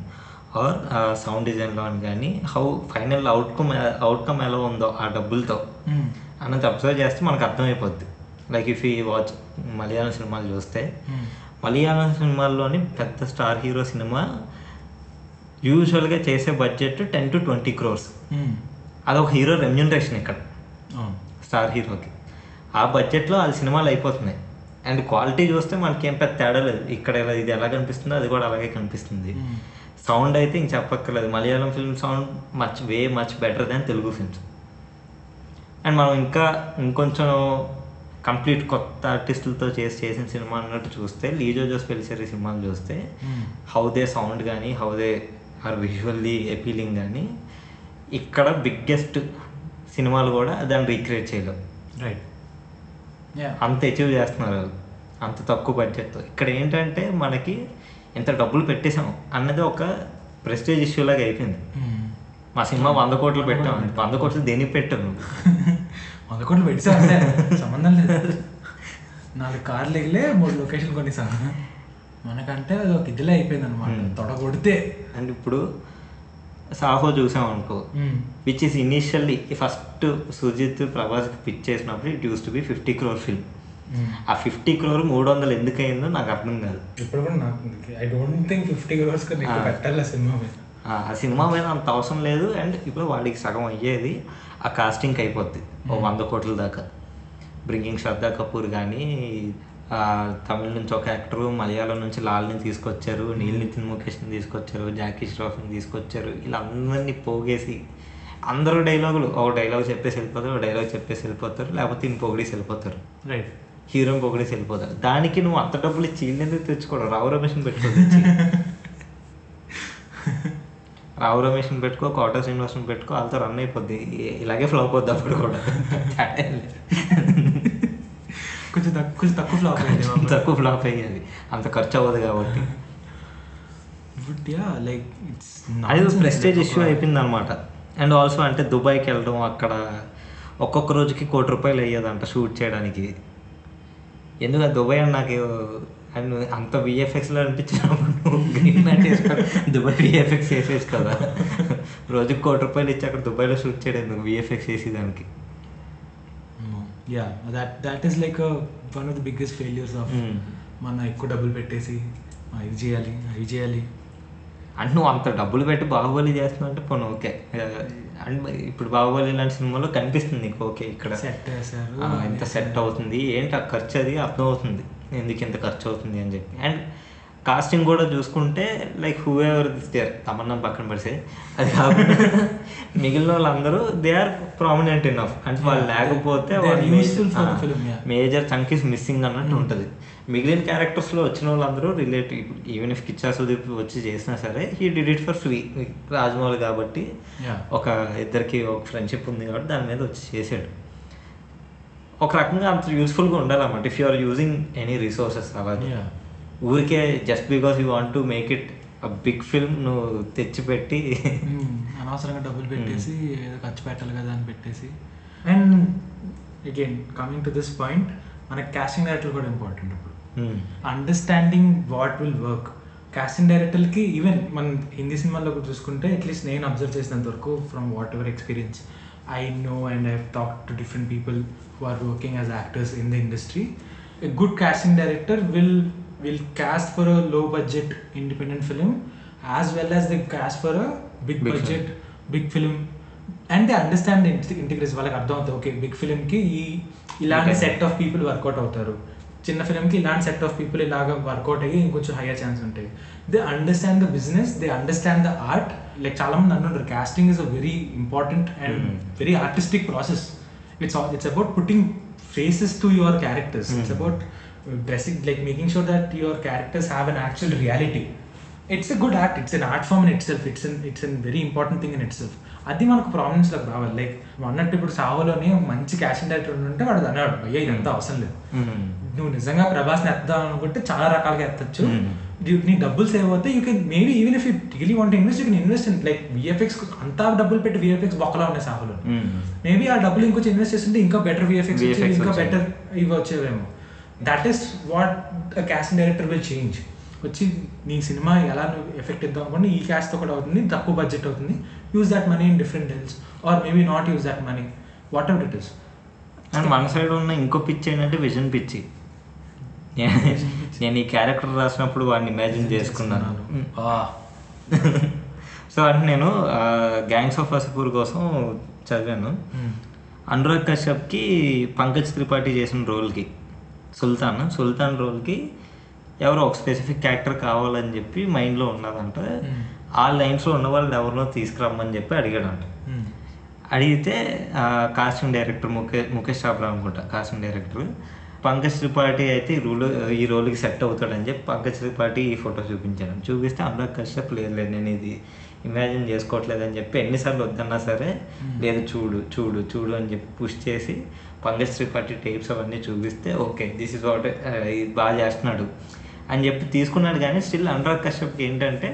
ఆర్ సౌండ్ డిజైన్లో అని కానీ హౌ ఫైనల్ అవుట్కమ్ అవుట్కమ్ ఎలా ఉందో ఆ డబ్బులతో అన్నది అబ్జర్వ్ చేస్తే మనకు అర్థమైపోద్ది. లైక్ ఇఫ్ ఈ వాచ్ మలయాళం సినిమాలు చూస్తే మలయాళం సినిమాల్లోని పెద్ద స్టార్ హీరో సినిమా యూజువల్గా చేసే budget ten to twenty crores. అదొక హీరో రెమ్యూనరేషన్ ఇక్కడ. స్టార్ హీరోకి. ఆ బడ్జెట్లో వాళ్ళ సినిమాలు అయిపోతున్నాయి. అండ్ క్వాలిటీ చూస్తే మనకి ఏం పెద్ద తేడా లేదు. ఇక్కడ ఎలా ఇది ఎలా కనిపిస్తుందో అది కూడా అలాగే కనిపిస్తుంది. సౌండ్ అయితే ఇంక చెప్పక్కర్లేదు. Malayalam film sound much way much better than Telugu films. And మనం ఇంకా ఇంకొంచెం కంప్లీట్ కొత్త ఆర్టిస్టులతో చేసి చేసిన సినిమా అన్నట్టు చూస్తే లీజో జోస్ పెలిసరి సినిమాలు చూస్తే హౌ దే సౌండ్ కానీ how they are visually appealing కానీ ఇక్కడ బిగ్గెస్ట్ సినిమాలు కూడా దాన్ని రీక్రియేట్ చేయలేవు. రైట్ అంత అచీవ్ చేస్తున్నారు వాళ్ళు. అంత తక్కువ బడ్జెట్తో ఇక్కడ ఏంటంటే మనకి ఎంత డబ్బులు పెట్టేశాం అన్నది ఒక ప్రెస్టేజ్ ఇష్యూ లాగా అయిపోయింది. మా సినిమా వంద కోట్లు పెట్టాం. వంద కోట్లు దేనికి పెట్టాను వంద కోట్లు అంతే సంబంధం లేదు. నాలుగు కార్లు ఎగిలే మూడు లొకేషన్ కొనిసాను మనకంటే అది ఒక ఇదిలే అయిపోయింది అనమాట Hmm. తొడ కొడితే అండ్ ఇప్పుడు సాహో చూసాం అనుకో which is initially first Sujeeth ప్రభాస్కి pitch చేసినప్పుడు it use to be fifty crore film ఆ ఫిఫ్టీ క్రోర్ మూడు వందలు ఎందుకు అయిందో నాకు అర్థం కాదు. ఇప్పుడు కూడా నాకు I don't think fifty crores. పెట్టాలి ఆ సినిమా మీద. ఆ సినిమా మీద అంత అవసరం లేదు. అండ్ ఇప్పుడు వాడికి సగం అయ్యేది ఆ కాస్టింగ్కి అయిపోద్ది. ఓ వంద కోట్ల దాకా. బ్రింగింగ్ శ్రద్ధా కపూర్ కానీ తమిళ నుంచి ఒక యాక్టరు మలయాళం నుంచి లాల్ని తీసుకొచ్చారు నీల్ నితిన్ ముఖేష్ని తీసుకొచ్చారు జాకీ ష్రాఫ్ని తీసుకొచ్చారు. ఇలా అందరినీ పోగేసి అందరూ డైలాగులు ఒక డైలాగ్ చెప్పేసి వెళ్ళిపోతారు ఒక డైలాగ్ చెప్పేసి వెళ్ళిపోతారు లేకపోతే ఇంకో పొగిడేసి వెళ్ళిపోతారు. రైట్ హీరోని పొగిడేసి వెళ్ళిపోతారు. దానికి నువ్వు అంత డబ్బులు ఎందుకు తెచ్చుకోవడం? రావు రమేష్ని పెట్టుకోవచ్చు రావు రమేష్ని పెట్టుకో కోట శ్రీనివాసన్ పెట్టుకో వాళ్ళతో రన్ అయిపోద్ది. ఇలాగే ఫ్లాప్ అవుద్ది అప్పుడు కూడా. కొంచెం తక్కువ కొంచెం తక్కువ ఫ్లాప్ అయింది. తక్కువ ఫ్లాప్ అయ్యేది అంత ఖర్చు అవ్వదు కాబట్టి. బట్ యా లైక్ ఇట్స్ అది ప్రెస్టేజ్ ఇష్యూ అయిపోయింది అనమాట అండ్ ఆల్సో అంటే దుబాయ్కి వెళ్ళడం అక్కడ ఒక్కొక్క రోజుకి కోటి రూపాయలు అయ్యేదంట షూట్ చేయడానికి. ఎందుకు దుబాయ్ అని నాకు అండ్ అంత విఎఫ్ఎక్స్లో అనిపించినప్పుడు గ్రీన్ మ్యాట్ దుబాయ్ విఎఫ్ఎక్స్ వేసేసి కదా. రోజుకి కోటి రూపాయలు ఇచ్చి అక్కడ దుబాయ్లో షూట్ చేయడం ఎందుకు VFX వేసేదానికి? Yeah that that is like one of the biggest failures of. మన ఎక్కువ డబ్బులు పెట్టేసి "ఆ, ఇది చేయాలి అది చేయాలి. అంటే నువ్వు అంత డబ్బులు పెట్టి బాహుబలి చేస్తున్నావు అంటే పోను ఓకే. అండ్ ఇప్పుడు బాహుబలి లాంటి సినిమాలో కనిపిస్తుంది నీకు ఓకే ఇక్కడ. సెట్ ఎంత సెట్ అవుతుంది. ఏంటి ఆ ఖర్చు అది అర్థం అవుతుంది ఎందుకు ఇంత ఖర్చు అవుతుంది అని చెప్పి. అండ్ కాస్టింగ్ కూడా చూసుకుంటే like whoever there Tamannaah పక్కన పడితే అది కాకుండా మిగిలిన వాళ్ళందరూ దే ఆర్ ప్రామినెంట్ ఇనఫ్ అంటే వాళ్ళు లేకపోతే. మేజర్ చంక్ ఇస్ మిస్సింగ్ అన్నట్టు ఉంటుంది మిగిలిన క్యారెక్టర్స్లో వచ్చిన వాళ్ళందరూ relative even if Kichcha Sudeep వచ్చి చేసినా సరే he did it for free Rajamouli కాబట్టి. ఒక ఇద్దరికి ఒక ఫ్రెండ్షిప్ ఉంది కాబట్టి దాని మీద వచ్చి చేసాడు ఒక రకంగా అంత యూస్ఫుల్గా ఉండాలన్నమాట if you are using any resources అలాగే. ఊరికే just because you want to make it big film నువ్వు తెచ్చిపెట్టి. అనవసరంగా డబ్బులు పెట్టేసి ఏదో ఖర్చు పెట్టాలి కదా అని పెట్టేసి and again coming to this point మనకి క్యాస్టింగ్ డైరెక్టర్ కూడా ఇంపార్టెంట్ ఇప్పుడు. Understanding what will work casting డైరెక్టర్కి ఈవెన్ మన హిందీ సినిమాల్లో కూడా చూసుకుంటే అట్లీస్ట్ నేను అబ్జర్వ్ చేసినంత వరకు from whatever experience I know and I talk to different people who are working as actors in the industry a good casting director will will cast for a low budget independent film as well as they cast for a big, Big budget big film. And they understand integration వాళ్ళకి అర్థం అవుతుంది. Okay big ఫిలింకి ఈ ఇలాంటి. Set of people work out అవుతారు. చిన్న ఫిలింకి ఇలాంటి సెట్ ఆఫ్ పీపుల్ ఇలాగ వర్కౌట్ అయ్యి ఇంకొంచెం హయ్యర్ ఛాన్స్ ఉంటాయి. They understand the business they understand the art like చాలా మంది అంటుంటారు casting is a very important and. Very artistic process it's it's about putting faces to your characters it's. About dressing like making sure that your characters have an actual reality it's a good act it's an art form in itself it's it's an very important thing in itself అది మనకు ప్రాబ్లమ్స్లోకి రావాలి. Like అన్నట్టు ఇప్పుడు సావులోనే ఒక మంచి cashing director ఉంటే వాడు అనేవాడు అయ్యా ఇదంతా అవసరం లేదు. Hmm. నువ్వు నిజంగా ప్రభాస్ని ఎత్తాం అనుకుంటే చాలా రకాలుగా ఎత్తచ్చు. Hmm. నీ- డబ్బులు సేవ్ అవుతే you can maybe even if you really want invest you can invest in like VFX అంతా డబ్బులు పెట్టి విఎఫ్ఎక్స్ బొక్కలా ఉన్నాయి సాహులో Hmm. మేబీ ఆ డబ్బులు ఇంకొంచెం ఇన్వెస్ట్ చేస్తుంటే ఇంకా బెటర్ విఎఫ్ఎక్స్ ఇంకా. బెటర్ ఇవి వచ్చేవేమో. That is what casting director will change వచ్చి నీ సినిమా ఎలా నువ్వు ఎఫెక్ట్ ఇద్దాం అనుకోండి ఈ క్యాస్ట్తో కూడా అవుతుంది తక్కువ బడ్జెట్ అవుతుంది. Use that money in different deals or maybe not use that money whatever it is and మన సైడ్ ఉన్న ఇంకో పిచ్ ఏంటంటే విజన్ పిచ్చి. నేను- నేను ఈ క్యారెక్టర్ రాసినప్పుడు వాడిని ఇమాజిన్ చేసుకున్నాను. సో అంటే నేను గ్యాంగ్స్ ఆఫ్ వసపూర్ కోసం చదివాను. అనురాగ్ కశ్యప్కి పంకజ్ త్రిపాఠి చేసిన రోల్కి సుల్తాన్. సుల్తాన్ రోల్కి ఎవరో ఒక స్పెసిఫిక్ క్యారెక్టర్ కావాలని చెప్పి మైండ్లో ఉన్నదంట. ఆ లైన్స్లో ఉన్న వాళ్ళు ఎవరినో తీసుకురమ్మని చెప్పి అడిగాడంట. అడిగితే కాస్టింగ్ డైరెక్టర్ ముఖేష్ ముఖేష్ చాబ్రా అనుకుంటా కాస్టింగ్ డైరెక్టర్ పంకజ్ త్రిపాఠి అయితే ఈ రోల్ ఈ రోల్కి సెట్ అవుతాడని చెప్పి పంకజ్ త్రిపాఠి ఈ ఫోటో చూపించాను చూపిస్తే అనురాగ్ కశ్యప్ లేదు నేను ఇది ఇమాజిన్ చేసుకోవట్లేదు అని చెప్పి ఎన్నిసార్లు వద్దన్నా సరే లేదు చూడు చూడు చూడు అని చెప్పి పుష్ చేసి పంకజ్ త్రిపాఠి టేప్స్ అవన్నీ చూపిస్తే ఓకే దిస్ ఇస్ వాట్ ఇది బాగా చేస్తున్నాడు అని చెప్పి తీసుకున్నాడు కానీ స్టిల్ అనురాగ్ కశ్యప్కి ఏంటంటే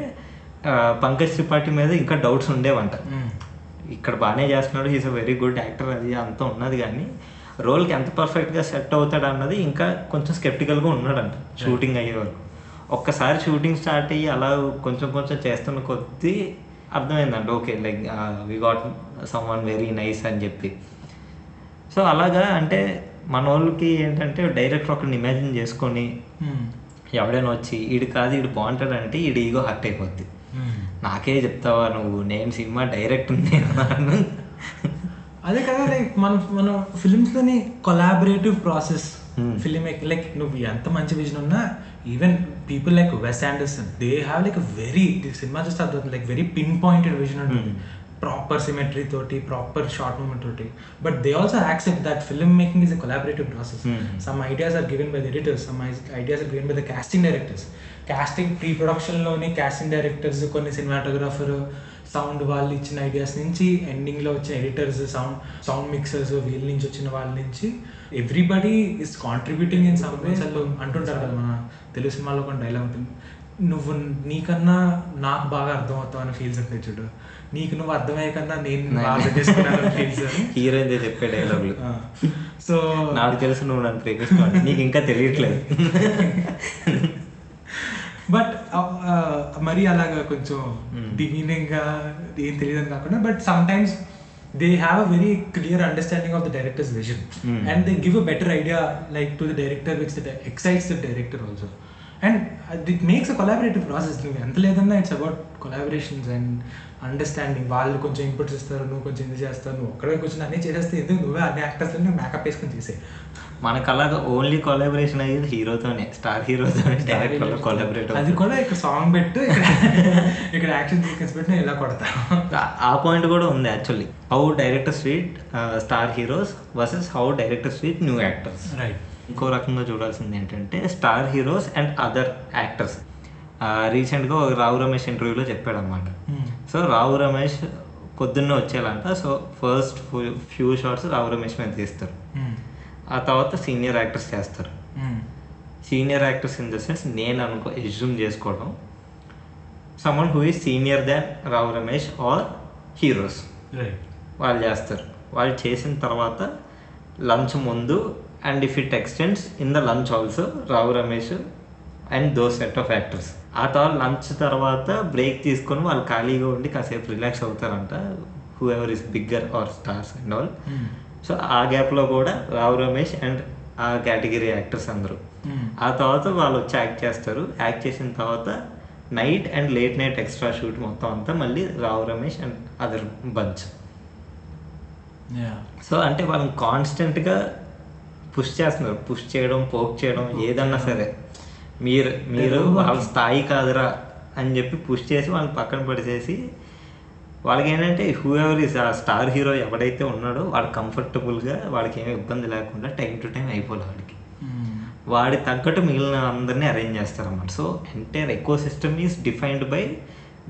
పంకజ్ త్రిపాఠి మీద ఇంకా డౌట్స్ ఉండేవంట. Hmm. ఇక్కడ బాగానే చేస్తున్నాడు is a very good actor అది అంతా ఉన్నది కానీ రోల్కి ఎంత పర్ఫెక్ట్గా సెట్ అవుతాడు అన్నది ఇంకా కొంచెం స్కెప్టికల్గా ఉన్నాడంట షూటింగ్ అయ్యే వరకు. ఒక్కసారి షూటింగ్ స్టార్ట్ అయ్యి అలా కొంచెం కొంచెం చేస్తున్న కొద్దీ అర్థమైందంట okay like we got someone very nice అని చెప్పి. సో అలాగా అంటే మన వాళ్ళకి ఏంటంటే డైరెక్టర్ ఒకరిని ఇమాజిన్ చేసుకొని. ఎవడైనా వచ్చి ఈడు కాదు ఈడు బాగుంటాడంటే ఈడు ఈగో హర్ట్ అయిపోద్ది. నాకే చెప్తావా నువ్వు నేను సినిమా డైరెక్ట్ నేను అదే కదా లైక్ మన మన ఫిలిమ్స్లోని కొలాబరేటివ్ ప్రాసెస్. ఫిలిం లైక్ నువ్వు ఎంత మంచి విజన్ ఉన్నా even people like Wes Anderson they have like very cinema చూస్తే అర్థం like very pin pointed vision ఉంటుంది ప్రాపర్ సిమెట్రీ తోటి ప్రాపర్ షార్ట్ మూమెంట్ తోటి. But they also accept that film making is a collaborative process. Some ideas are given by the editors some ideas are given by the casting directors casting pre ప్రొడక్షన్లోని casting directors కొన్ని cinematographer sound వాళ్ళు ఇచ్చిన ideas నుంచి ఎండింగ్లో వచ్చిన editors sound sound mixers వీళ్ళ నుంచి వచ్చిన వాళ్ళ నుంచి everybody is contributing in some ways అంటుంటారు కదా మన తెలుగు సినిమాలో కొన్ని డైలాగ్ ఉంటుంది. నువ్వు నీకన్నా నాకు బాగా అర్థం అవుతావు అని ఫీల్స్ ఉంటాయి చూడు. నీకు నువ్వు అర్థమయ్యే కన్నా నేను బాగా అర్థం చేసుకున్నాను ఫీల్స్ అని హీరోయిన్ చెప్పే డైలాగులు సో నాకు తెలుసు నువ్వు నన్ను ప్రేమిస్తున్నావు నీకు ఇంకా తెలియట్లేదు. బట్ మరి అలాగా కొంచెం Hmm. డిమీనింగ్గా ఏం తెలియదు అని కాకుండా but sometimes they have a very clear understanding of the director's vision Hmm. And they give a better idea like to the director which the excites the director also and it makes a collaborative process నువ్వు ఎంత లేదన్నా it's about collaborations and understanding వాళ్ళు కొంచెం inputs ఇస్తారు నువ్వు కొంచెం ఇది చేస్తావు నువ్వు ఒక్కడే కొంచెం అన్నీ చేసేస్తే ఎందుకు నువ్వే అన్ని యాక్టర్స్ మేకప్ వేసుకొని చేసే మనకు అలాగా ఓన్లీ కొలాబరేషన్ అయ్యేది హీరోతోనే స్టార్ హీరోతోనే. డైరెక్టర్ కొలాబరేట్ అది కూడా ఇక్కడ సాంగ్ పెట్టు ఇక్కడ యాక్షన్ సీక్వెన్స్ పెట్టి ఇలా కొడతా. ఆ పాయింట్ కూడా ఉంది actually how director treat star heroes versus how director treat new actors right ఇంకో రకంగా చూడాల్సింది ఏంటంటే star heroes and other actors. రీసెంట్గా రావు రమేష్ ఇంటర్వ్యూలో చెప్పాడు అనమాట సో రావు రమేష్ పొద్దున్నే వచ్చేయాలంట so first few shots Rao Ramesh మీద తీస్తారు. ఆ తర్వాత సీనియర్ యాక్టర్స్ చేస్తారు. Senior actors in the sense నేను అనుకో ఎజ్యూమ్ చేసుకోవడం someone who is senior than Rao Ramesh are heroes వాళ్ళు చేస్తారు. వాళ్ళు చేసిన తర్వాత లంచ్ ముందు and if it extends in the lunch also Rao Ramesh and those set of actors ఆ తర్వాత లంచ్ తర్వాత బ్రేక్ తీసుకొని వాళ్ళు ఖాళీగా ఉండి కాసేపు relax అవుతారంట whoever is bigger are stars and all so ఆ గ్యాప్లో కూడా రావు రమేష్ అండ్ ఆ కేటగిరీ యాక్టర్స్ అందరూ. ఆ తర్వాత వాళ్ళు వచ్చి యాక్ట్ చేస్తారు. యాక్ట్ చేసిన తర్వాత night and late night extra shoot మొత్తం అంతా మళ్ళీ Rao Ramesh and other bunch so అంటే వాళ్ళని కాన్స్టెంట్గా పుష్ చేస్తున్నారు. పుష్ చేయడం పోక్ చేయడం ఏదన్నా సరే. మీరు మీరు వాళ్ళ స్థాయి కాదురా అని చెప్పి పుష్ చేసి వాళ్ళని పక్కన పడిచేసి వాళ్ళకి ఏంటంటే హూ ఎవర్ ఇస్ ఆ స్టార్ హీరో ఎవడైతే ఉన్నాడో వాడు కంఫర్టబుల్గా వాడికి ఏమి ఇబ్బంది లేకుండా టైం టు టైం అయిపోలే వాడికి. వాడి తగ్గట్టు మిగిలిన అందరినీ అరేంజ్ చేస్తారన్నమాట. So entire ecosystem is defined by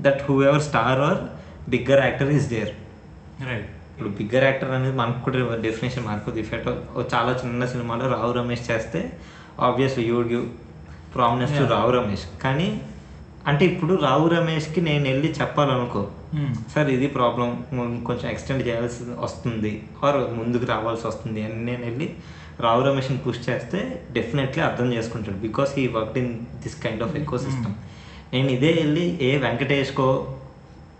that whoever star or bigger actor is there right ఇప్పుడు బిగ్గర్ యాక్టర్ అనేది మనకు కూడా డెఫినేషన్ మార్కు డిఫెక్ట్ చాలా చిన్న సినిమాలో రావు రమేష్ చేస్తే obviously you give prominence to. Rao Ramesh. కానీ అంటే ఇప్పుడు రావు రమేష్కి నేను వెళ్ళి చెప్పాలనుకో సార్ ఇది ప్రాబ్లం కొంచెం ఎక్స్టెండ్ చేయాల్సి వస్తుంది. ఆర్ ముందుకు రావాల్సి వస్తుంది. అని నేను వెళ్ళి రావు రమేష్ని పుష్ చేస్తే డెఫినెట్లీ అర్థం చేసుకుంటాడు. బికాస్ ఈ work in this kind of ecosystem నేను ఇదే వెళ్ళి ఏ వెంకటేష్కో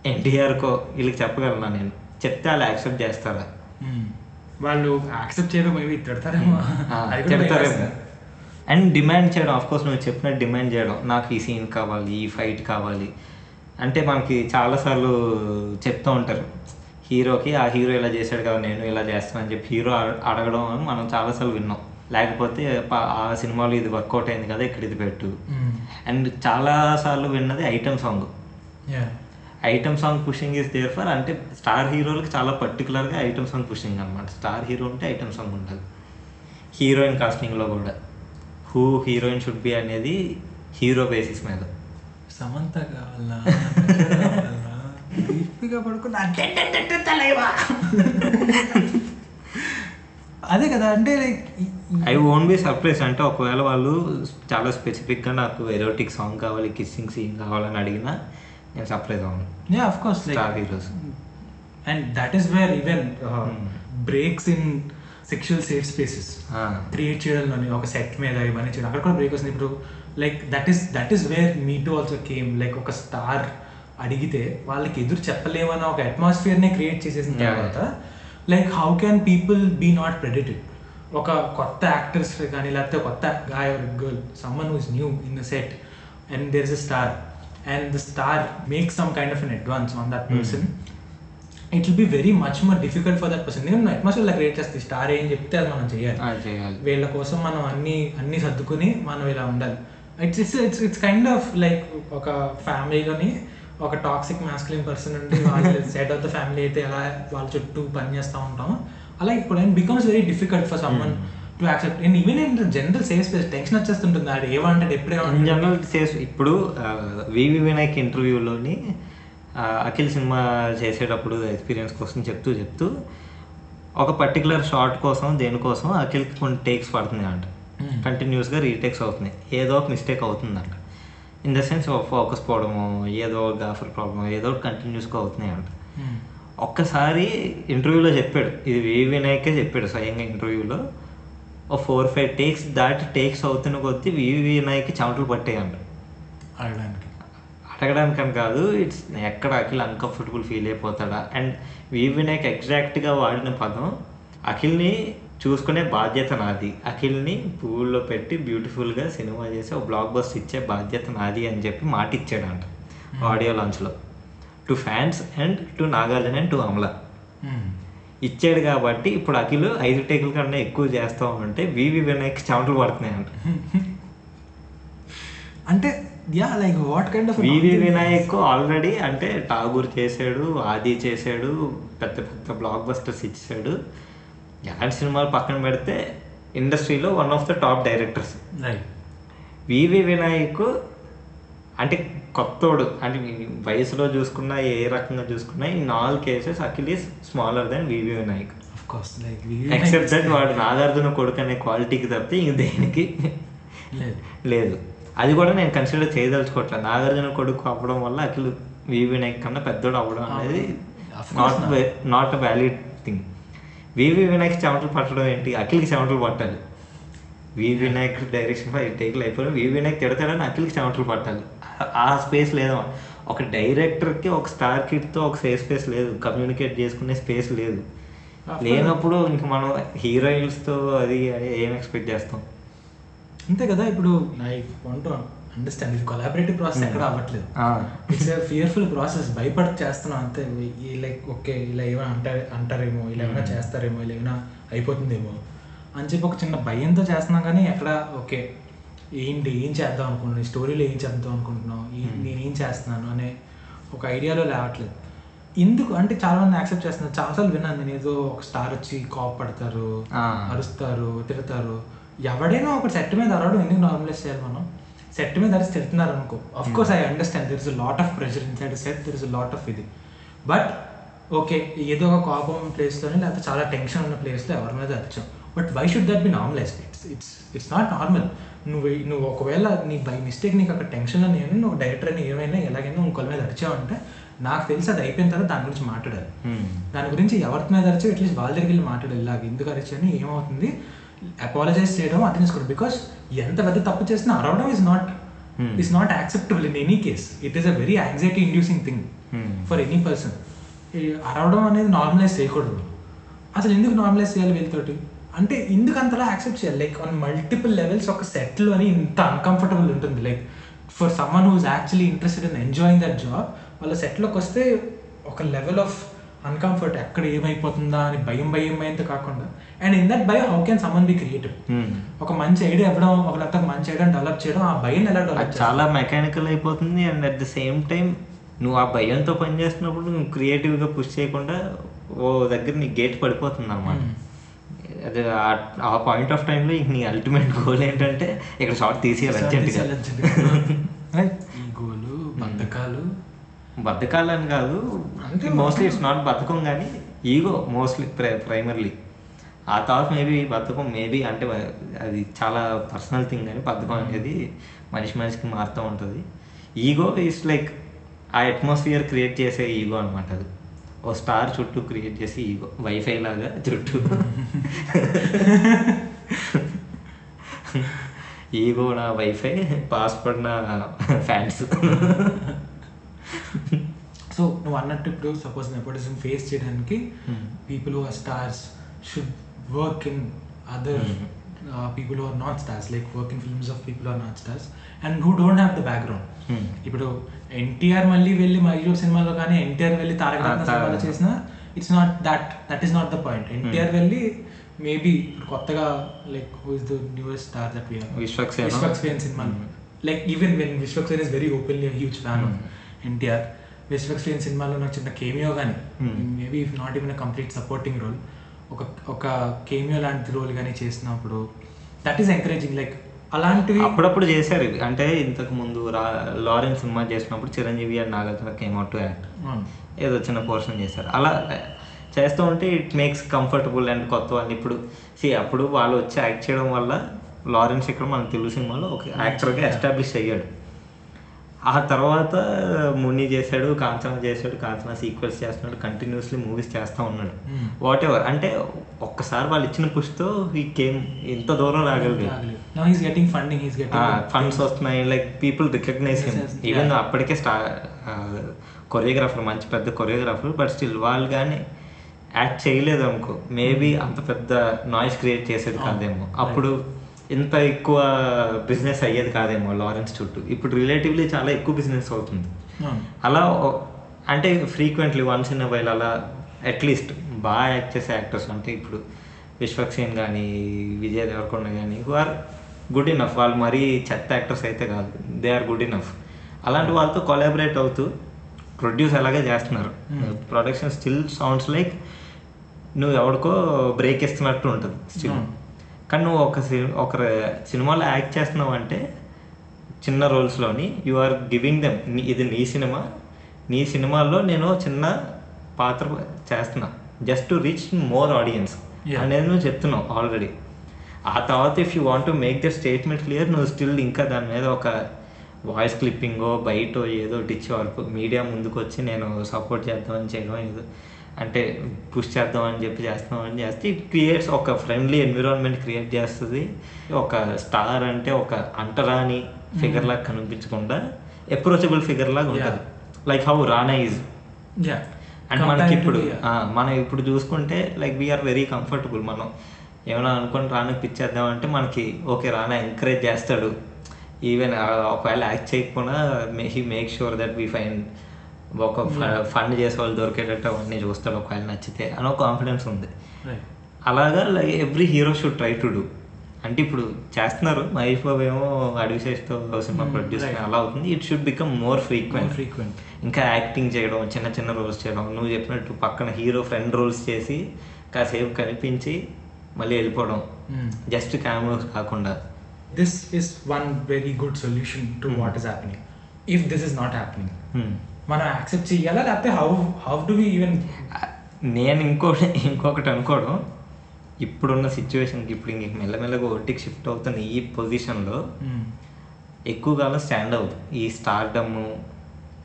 ఎన్టీఆర్కో వీళ్ళకి చెప్పగలనా నేను? చెప్తే వాళ్ళు యాక్సెప్ట్ చేస్తారా? వాళ్ళు యాక్సెప్ట్ చేయడం మేబీ తిడతారేమో. భయం అండ్ డిమాండ్ చేయడం ఆఫ్ కోర్స్ నువ్వు చెప్పినట్టు డిమాండ్ చేయడం నాకు ఈ సీన్ కావాలి ఈ ఫైట్ కావాలి. అంటే మనకి చాలాసార్లు చెప్తూ ఉంటారు హీరోకి ఆ హీరో ఇలా చేశాడు కదా నేను ఇలా చేస్తాను అని చెప్పి హీరో అడ- అడగడం అని మనం చాలాసార్లు విన్నాం. లేకపోతే ఆ సినిమాలో ఇది వర్కౌట్ అయింది కదా ఇక్కడ ఇది పెట్టు. అండ్ చాలా సార్లు విన్నది item song. Item song pushing is there for అంటే స్టార్ హీరోలకి చాలా పర్టికులర్గా ఐటమ్ సాంగ్ పుషింగ్ అనమాట స్టార్ హీరో ఉంటే ఐటమ్ సాంగ్ ఉంటుంది హీరోయిన్ కాస్టింగ్లో కూడా. హూ హీరోయిన్ షుడ్ బి అనేది హీరో బేసిస్ మీద. సమంత కావాలా? పడుకున్న. అదే కదా అంటే like I won't be surprise అంటే ఒకవేళ వాళ్ళు చాలా స్పెసిఫిక్గా నాకు ఎరోటిక్ సాంగ్ కావాలి కిస్సింగ్ సీన్ కావాలని అడిగినా నేను సర్ప్రైజ్ అవును yeah of course star heroes and that is where even. Breaks in sexual safe spaces create చేయడంలోని ఒక సెట్ మీద ఇవన్నీ చేయడం అక్కడ కూడా బ్రేక్ వస్తుంది. ఇప్పుడు like that is that is where me too also came like ఒక స్టార్ అడిగితే వాళ్ళకి ఎదురు చెప్పలేమన్న ఒక అట్మాస్ఫియర్ని క్రియేట్ చేసేసిన. తర్వాత like how can people be not predated ఒక కొత్త యాక్టర్స్ కానీ లేకపోతే కొత్త guy or girl someone who's new in the set and there is a star and the star make some kind of an advance on that person it will be very much more difficult for that person ఎందుకంటే atmosphere create చేస్తే star ఏం చెప్తే అది మనం చేయాలి. వీళ్ళ కోసం మనం అన్ని అన్ని సర్దుకుని మనం ఇలా ఉండాలి. It's it's it's it's kind of like ఒక ఫ్యామిలీలోని ఒక టాక్సిక్ మాస్కులిన్ పర్సన్ ఉండి వాళ్ళు సెట్ ఆఫ్ ద ఫ్యామిలీ అయితే ఎలా వాళ్ళ చుట్టూ పని చేస్తూ ఉంటాం అలా ఇప్పుడు becomes very difficult for someone to accept and even in general safe space tension వచ్చేస్తుంటుంది. ఆడు ఏమంటాడు ఎప్పుడు ఇన్ జనరల్ సేస్ ఇప్పుడు వివి వినాయక్ ఇంటర్వ్యూలోని అఖిల్ సినిమా చేసేటప్పుడు ఎక్స్పీరియన్స్ కోసం చెప్తూ చెప్తూ ఒక పర్టికులర్ షార్ట్ కోసం దేనికోసం అఖిల్కి కొన్ని టేక్స్ పడుతుంది అంట. Hmm. కంటిన్యూస్గా రీటేక్స్ అవుతున్నాయి. ఏదో ఒక మిస్టేక్ అవుతుందంట. ఇన్ ద సెన్స్ ఫోకస్ పోవడము ఏదో గాఫర్ ప్రాబ్లమ్ ఏదో కంటిన్యూస్గా అవుతున్నాయి అంట. Hmm. ఒక్కసారి ఇంటర్వ్యూలో చెప్పాడు. ఇది వినాయకే చెప్పాడు స్వయంగా ఇంటర్వ్యూలో ఓ ఫోర్ ఫైవ్ టేక్స్ దాటి టేక్స్ అవుతున్న కొద్దీ వి వినాయక్ చెమటలు పట్టేయంట. అడగడానికి. అడగడానికని కాదు ఇట్స్ ఎక్కడ అఖిల్ అన్కంఫర్టబుల్ ఫీల్ అయిపోతాడా? అండ్ వి వినాయక్ ఎగ్జాక్ట్గా వాడిన పదం అఖిల్ని చూసుకునే బాధ్యత నాది. అఖిల్ని పువ్వుల్లో పెట్టి బ్యూటిఫుల్గా సినిమా చేసి ఒక బ్లాక్ బస్ట్ ఇచ్చే బాధ్యత నాది అని చెప్పి మాట ఇచ్చాడంట audio లాంచ్లో to fans and to Nagarjuna and to Amala. ఇచ్చాడు కాబట్టి ఇప్పుడు అఖిల్ ఐదు టేకుల కన్నా ఎక్కువ చేస్తా ఉంటే వివి వినాయక్ చెమటలు పడుతున్నాయంట. అంటే yeah like what kind of V V Vinayak already అంటే ఠాగూర్ చేశాడు ఆది చేశాడు పెద్ద పెద్ద బ్లాక్ బస్టర్స్ ఇచ్చాడు ఎలాంటి సినిమాలు పక్కన పెడితే ఇండస్ట్రీలో one of the top directors V V Vinayak అంటే కొత్తోడు. అంటే వయసులో చూసుకున్నా ఏ రకంగా చూసుకున్నా in all cases Akhil is smaller than V V Vinayak. Except that వాడు నాగార్జున కొడుకు అనే క్వాలిటీకి తప్పితే ఇంక దేనికి? లేదు. అది కూడా నేను కన్సిడర్ చేయదలుచుకోవట్లేదు నాగార్జున కొడుకు అవ్వడం వల్ల అఖిల్ వి వినాయక్ కన్నా పెద్దోడు అవ్వడం అనేది not. Not valid thing VV Vinayak చెమటలు పట్టడం ఏంటి? అఖిల్కి చెమటలు పట్టాలి. వి వినాయక్ డైరెక్షన్ ఫైవ్ టేకులు అయిపోయినా వి వినాయక్ తిడతాడని అఖిల్కి చెమటలు పట్టాలి. ఆ- స్పేస్ లేదు ఒక డైరెక్టర్కి ఒక స్టార్ కిడ్తో ఒక సేఫ్ స్పేస్ లేదు. కమ్యూనికేట్ చేసుకునే స్పేస్ లేదు. లేనప్పుడు ఇంక మనం హీరోయిన్స్తో అది ఏం ఎక్స్పెక్ట్ చేస్తాం? అంతే కదా ఇప్పుడు ఐ వాంట్ అండర్స్టాండ్ ఇది కొలాబరేటివ్ ప్రాసెస్ ఎక్కడ అవ్వట్లేదు. ఇట్స్ ఫియర్ఫుల్ ప్రాసెస్ భయపడి చేస్తున్నాం అంతే. ఈ లైక్ ఓకే ఇలా ఏమైనా అంటారు అంటారేమో ఇలా ఏమైనా చేస్తారేమో ఇలా ఏమైనా అయిపోతుందేమో. అని చెప్పి ఒక చిన్న భయంతో చేస్తున్నాం కానీ ఎక్కడ ఓకే ఏంటి ఏం చేద్దాం అనుకుంటున్నాను ఈ స్టోరీలో ఏం చేద్దాం అనుకుంటున్నాం ఈ- నేను ఏం చేస్తున్నాను అనే ఒక ఐడియాలో లేవట్లేదు ఎందుకు అంటే చాలా మంది యాక్సెప్ట్ చేస్తున్నారు. చాలాసార్లు విన్నాను నేను ఏదో ఒక స్టార్ వచ్చి కాప్ పడతారు. అరుస్తారు తిడతారు. ఎవడైనా ఒక సెట్ మీద అరవడం ఎందుకు నార్మలైజ్ చేయాలి మనం? సెట్ మీద అరిచి తిడుతున్నారు అనుకో. Of course I understand there is lot of pressure inside set there is lot of ఇది. బట్ ఓకే ఏదో ఒక కోపం ప్లేస్లోనే లేకపోతే చాలా టెన్షన్ ఉన్న ప్లేస్లో ఎవరి మీద అరిచాం. But why should that be normalize it's it's it's not normal నువ్వు నువ్వు ఒకవేళ నీ బై మిస్టేక్ నీకు అక్కడ టెన్షన్లో నేను నువ్వు డైరెక్టర్ అని ఏమైనా ఎలాగైనా ఇంకొకరి మీద అరిచావంటే నాకు తెలిసి అది అయిపోయిన తర్వాత దాని గురించి మాట్లాడాలి. దాని గురించి ఎవరి మీద అరిచో అట్లీస్ట్ వాళ్ళ దగ్గరికి వెళ్ళి మాట్లాడాలి ఇలాగ ఎందుకు అరిచాని ఏమవుతుంది? అపాలజైజ్ చేయడం అర్థం చేసుకోవడం బికాస్ ఎంత పెద్ద తప్పు చేసినా అరవడం is not Hmm. Is not acceptable in any case it is a very anxiety inducing thing Hmm. For any person అరవడం అనేది నార్మలైజ్ చేయకూడదు. అసలు ఎందుకు నార్మలైజ్ చేయాలి వీళ్ళతోటి? అంటే ఎందుకు అంతలా యాక్సెప్ట్ చేయాలి? లైక్ ఆన్ మల్టిపుల్ లెవెల్స్ ఒక సెట్లో అని ఇంత అన్కంఫర్టబుల్ ఉంటుంది. Like for someone who's actually interested in enjoying that job వాళ్ళ సెట్లోకి వస్తే ఒక లెవెల్ ఆఫ్ అన్కంఫర్ట్ ఎక్కడ ఏమైపోతుందా అని భయం భయం భయంతో కాకుండా. అండ్ ఇన్ దట్ భయం how can someone be creative Hmm. ఒక మంచి ఐడియా ఇవ్వడం ఒక లేకపోతే మంచి ఐడియా డెవలప్ చేయడం ఆ భయం ఎలా డెవలప్ చాలా మెకానికల్ అయిపోతుంది and at the same time నువ్వు ఆ భయంతో పని చేస్తున్నప్పుడు నువ్వు క్రియేటివ్గా పుష్ చేయకుండా ఓ దగ్గర నీ గేట్ పడిపోతుంది అనమాట అది ఆ- పాయింట్ ఆఫ్ టైంలో ఇంక నీ అల్టిమేట్ గోల్ ఏంటంటే ఇక్కడ షార్ట్ తీసేయాలి అర్జెంట్గా ఈగోలు బద్ధకాలు. బద్ధకాలని కాదు. అంటే మోస్ట్లీ ఇట్స్ నాట్ బద్ధకం కానీ ఈగో మోస్ట్లీ ప్రైమర్లీ ఆ థాట్ మేబీ బద్ధకం మేబీ అంటే అది చాలా పర్సనల్ థింగ్ కానీ బద్ధకం అనేది మనిషి మనిషికి మారుతూ ఉంటుంది. ఈగో ఇస్ లైక్ ఆ అట్మాస్ఫియర్ క్రియేట్ చేసే ఈగో అనమాట అది. ఓ స్టార్ చుట్టూ క్రియేట్ చేసి ఈగో వైఫై లాగా చుట్టూ ఈగో నా వైఫై పాస్వర్డ్ నా ఫ్యాన్స్ సో నువ్వు అన్నట్టు ఇప్పుడు సపోజ్ నెపోటిజం ఫేస్ చేయడానికి Hmm. People who are stars should work in other people who are not stars like work in films of people are not stars and who don't have the background Hmm. ఇప్పుడు ఎన్టీఆర్ మళ్ళీ వెళ్ళి మయూర్ సినిమాలో కానీ ఎన్టీఆర్ వెళ్ళి తారక రత్న సినిమాలో చేసినా it's not that that is not the point NTR వెళ్ళి maybe కొత్తగా like who is the newest star that. Vishwaksen సినిమాలో Hmm. Like even when Vishwaksen is very openly huge fan of Hmm. NTR Vishwaksen సినిమాలో నాకు చిన్న cameo కానీ Hmm. Maybe if not even complete supporting role ఒక ఒక cameo లాంటి role కానీ చేసినప్పుడు దట్ ఈస్ ఎంకరేజింగ్ లైక్ అలాంటివి అప్పుడప్పుడు చేశారు ఇవి. అంటే ఇంతకు ముందు రా లారెన్స్ సినిమా చేసినప్పుడు Chiranjeevi and Nagarjuna came out to act. ఏదో చిన్న పోర్షన్ చేశారు. అలా చేస్తూ ఉంటే ఇట్ మేక్స్ కంఫర్టబుల్ అండ్ కొత్త వాళ్ళు ఇప్పుడు సి అప్పుడు వాళ్ళు వచ్చి యాక్ట్ చేయడం వల్ల లారెన్స్ ఇక్కడ మన తెలుగు సినిమాలో ఒక యాక్టర్గా ఎస్టాబ్లిష్ అయ్యాడు. ఆ తర్వాత ముని చేశాడు కాంచనా చేశాడు కాంచనా సీక్వెల్స్ చేస్తున్నాడు కంటిన్యూస్లీ మూవీస్ చేస్తూ ఉన్నాడు. Hmm. వాట్ ఎవర్ అంటే ఒక్కసారి వాళ్ళు ఇచ్చిన పుష్తో ఈ కేమ్ ఇంత దూరం రాగలిగాడు. getting ఫండ్స్ వస్తున్నాయి like people recognize him even. అప్పటికే స్టా కొరియోగ్రాఫర్ మంచి పెద్ద కొరియోగ్రాఫర్ బట్ స్టిల్ వాళ్ళు కానీ యాక్ట్ చేయలేదు అనుకో. మేబీ అంత పెద్ద నాయిస్ క్రియేట్ చేసేది కాదేమో. అప్పుడు ఇంత ఎక్కువ బిజినెస్ అయ్యేది కాదేమో లారెన్స్ చుట్టూ. ఇప్పుడు రిలేటివ్లీ చాలా ఎక్కువ బిజినెస్ అవుతుంది. అలా అంటే ఫ్రీక్వెంట్లీ వన్స్ ఇన్ వైల్ అలా అట్లీస్ట్ బాగా యాక్ట్ చేసే యాక్టర్స్ అంటే ఇప్పుడు విశ్వక్సేన్ కానీ విజయ్ దేవరకొండ కానీ హు ఆర్ గుడ్ ఇనఫ్ వాళ్ళు మరీ చెత్త యాక్టర్స్ అయితే కాదు. They are good enough. అలాంటి వాళ్ళతో కొలాబరేట్ అవుతూ ప్రొడ్యూస్ అలాగే చేస్తున్నారు. ప్రొడక్షన్ స్టిల్ సౌండ్స్ లైక్ నువ్వు ఎవరికో బ్రేక్ ఇస్తున్నట్టు ఉంటుంది. స్టిల్. కానీ నువ్వు ఒక ఒక సినిమాలో యాక్ట్ చేస్తున్నావు అంటే చిన్న రోల్స్లోని యు ఆర్ గివింగ్ దెమ్ ఇది నీ సినిమా. నీ సినిమాలో నేను చిన్న పాత్ర చేస్తున్నా. Just to reach more audience. అనేది నువ్వు చెప్తున్నావు ఆల్రెడీ. ఆ తర్వాత if you want to make the statement clear నువ్వు స్టిల్ ఇంకా దాని మీద ఒక వాయిస్ క్లిప్పింగో బయట ఏదో ఇచ్చే వరకు మీడియా ముందుకు వచ్చి నేను సపోర్ట్ చేద్దామని చేయడం ఏదో అంటే పుష్ చేద్దామని చెప్పి చేస్తామని చేస్తే ఇట్ క్రియేట్స్ ఒక ఫ్రెండ్లీ ఎన్విరాన్మెంట్ క్రియేట్ చేస్తుంది. ఒక స్టార్ అంటే ఒక అంటరాని ఫిగర్ లాగా కనిపించకుండా అప్రోచబుల్ ఫిగర్ లాగా ఉంటుంది. Like how Rana is. And మనకి ఇప్పుడు మనం ఇప్పుడు చూసుకుంటే లైక్ వీఆర్ వెరీ కంఫర్టబుల్ మనం. ఏమైనా అనుకొని రానా పిచ్చేద్దామంటే మనకి ఓకే రానా ఎంకరేజ్ చేస్తాడు. ఈవెన్ ఒకవేళ యాక్ట్ చేయకపోయినా he make sure that we find ఒక ఫండ్ చేసే వాళ్ళు దొరికేటట్టు అవన్నీ చూస్తాడు ఒకవేళ నచ్చితే అని ఒక కాన్ఫిడెన్స్ ఉంది. అలాగా like every hero should try to do అంటే ఇప్పుడు చేస్తున్నారు మహేష్ బాబు ఏమో అడివిశేష్తో సినిమా Hmm, ప్రొడ్యూస్ right. అలా అవుతుంది it should become more frequent frequent. ఇంకా యాక్టింగ్ చేయడం చిన్న చిన్న రోల్స్ చేయడం నువ్వు చెప్పినట్టు పక్కన హీరో ఫ్రెండ్ రోల్స్ చేసి కాసేపు కనిపించి మళ్ళీ వెళ్ళిపోవడం Hmm. జస్ట్ కెమెరాస్ కాకుండా This is one very good solution to Hmm. what is happening. If this is not happening, Hmm. మనం యాక్సెప్ట్ చేయాలా? లేకపోతే how how do we even నేను ఇంకోటి ఇంకొకటి అనుకోవడం ఇప్పుడున్న సిచ్యువేషన్కి ఇప్పుడు ఇంక మెల్లమెల్లగా ఒట్టికి షిఫ్ట్ అవుతున్న ఈ పొజిషన్లో ఎక్కువ కాలం స్టాండ్ అవ్వదు. ఈ స్టార్డమ్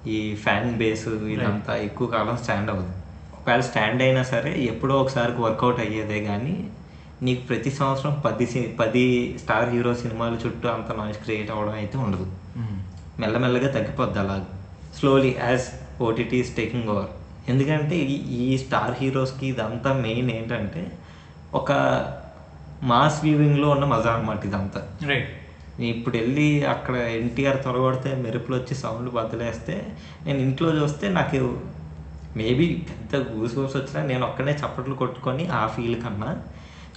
ఈ ఫ్యాన్ బేస్ ఇదంతా ఎక్కువ కాలం స్టాండ్ అవ్వదు. ఒకవేళ స్టాండ్ అయినా సరే ఎప్పుడో ఒకసారి వర్కౌట్ అయ్యేదే కానీ నీకు ప్రతి సంవత్సరం పది సి- పది స్టార్ హీరో సినిమాల చుట్టూ అంత నాయిస్ క్రియేట్ అవ్వడం అయితే ఉండదు. మెల్లమెల్లగా తగ్గిపోద్ది అలా slowly as OTTs taking over ఎందుకంటే ఈ స్టార్ హీరోస్కి ఇదంతా మెయిన్ ఏంటంటే ఒక మాస్ వ్యూవింగ్లో ఉన్న మజా అనమాట ఇదంతా. రైట్ ఇప్పుడు వెళ్ళి అక్కడ ఎన్టీఆర్ త్వరగొడితే మెరుపులు వచ్చి సౌండ్ బద్దలేస్తే నేను ఇంట్లో చూస్తే నాకు మేబీ పెద్ద గూస్ బంప్స్ వచ్చినా నేను ఒక్కనే చప్పట్లు కొట్టుకొని ఆ ఫీల్ కన్నా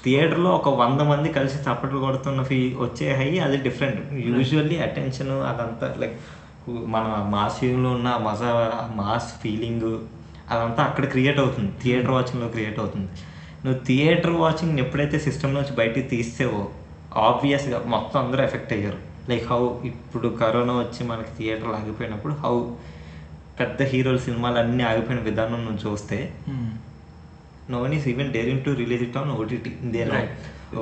థియేటర్లో ఒక వంద మంది కలిసి చప్పట్లు కొడుతున్న ఫీ వచ్చే హై అది డిఫరెంట్. యూజువల్లీ అటెన్షన్ అదంతా లైక్ మన మాస్ ఫీలింగ్లో ఉన్న మజా మాస్ ఫీలింగ్ అదంతా అక్కడ క్రియేట్ అవుతుంది. థియేటర్ వాచింగ్లో క్రియేట్ అవుతుంది. నువ్వు థియేటర్ వాచింగ్ ఎప్పుడైతే సిస్టమ్ నుంచి బయటికి తీసేవో ఆబ్వియస్గా మొత్తం అందరూ ఎఫెక్ట్ అయ్యారు. లైక్ హౌ ఇప్పుడు కరోనా వచ్చి మనకి థియేటర్లు ఆగిపోయినప్పుడు హౌ పెద్ద హీరోల సినిమాలు అన్నీ ఆగిపోయిన విధానం నువ్వు చూస్తే no one is even daring to release it on OTT దేని.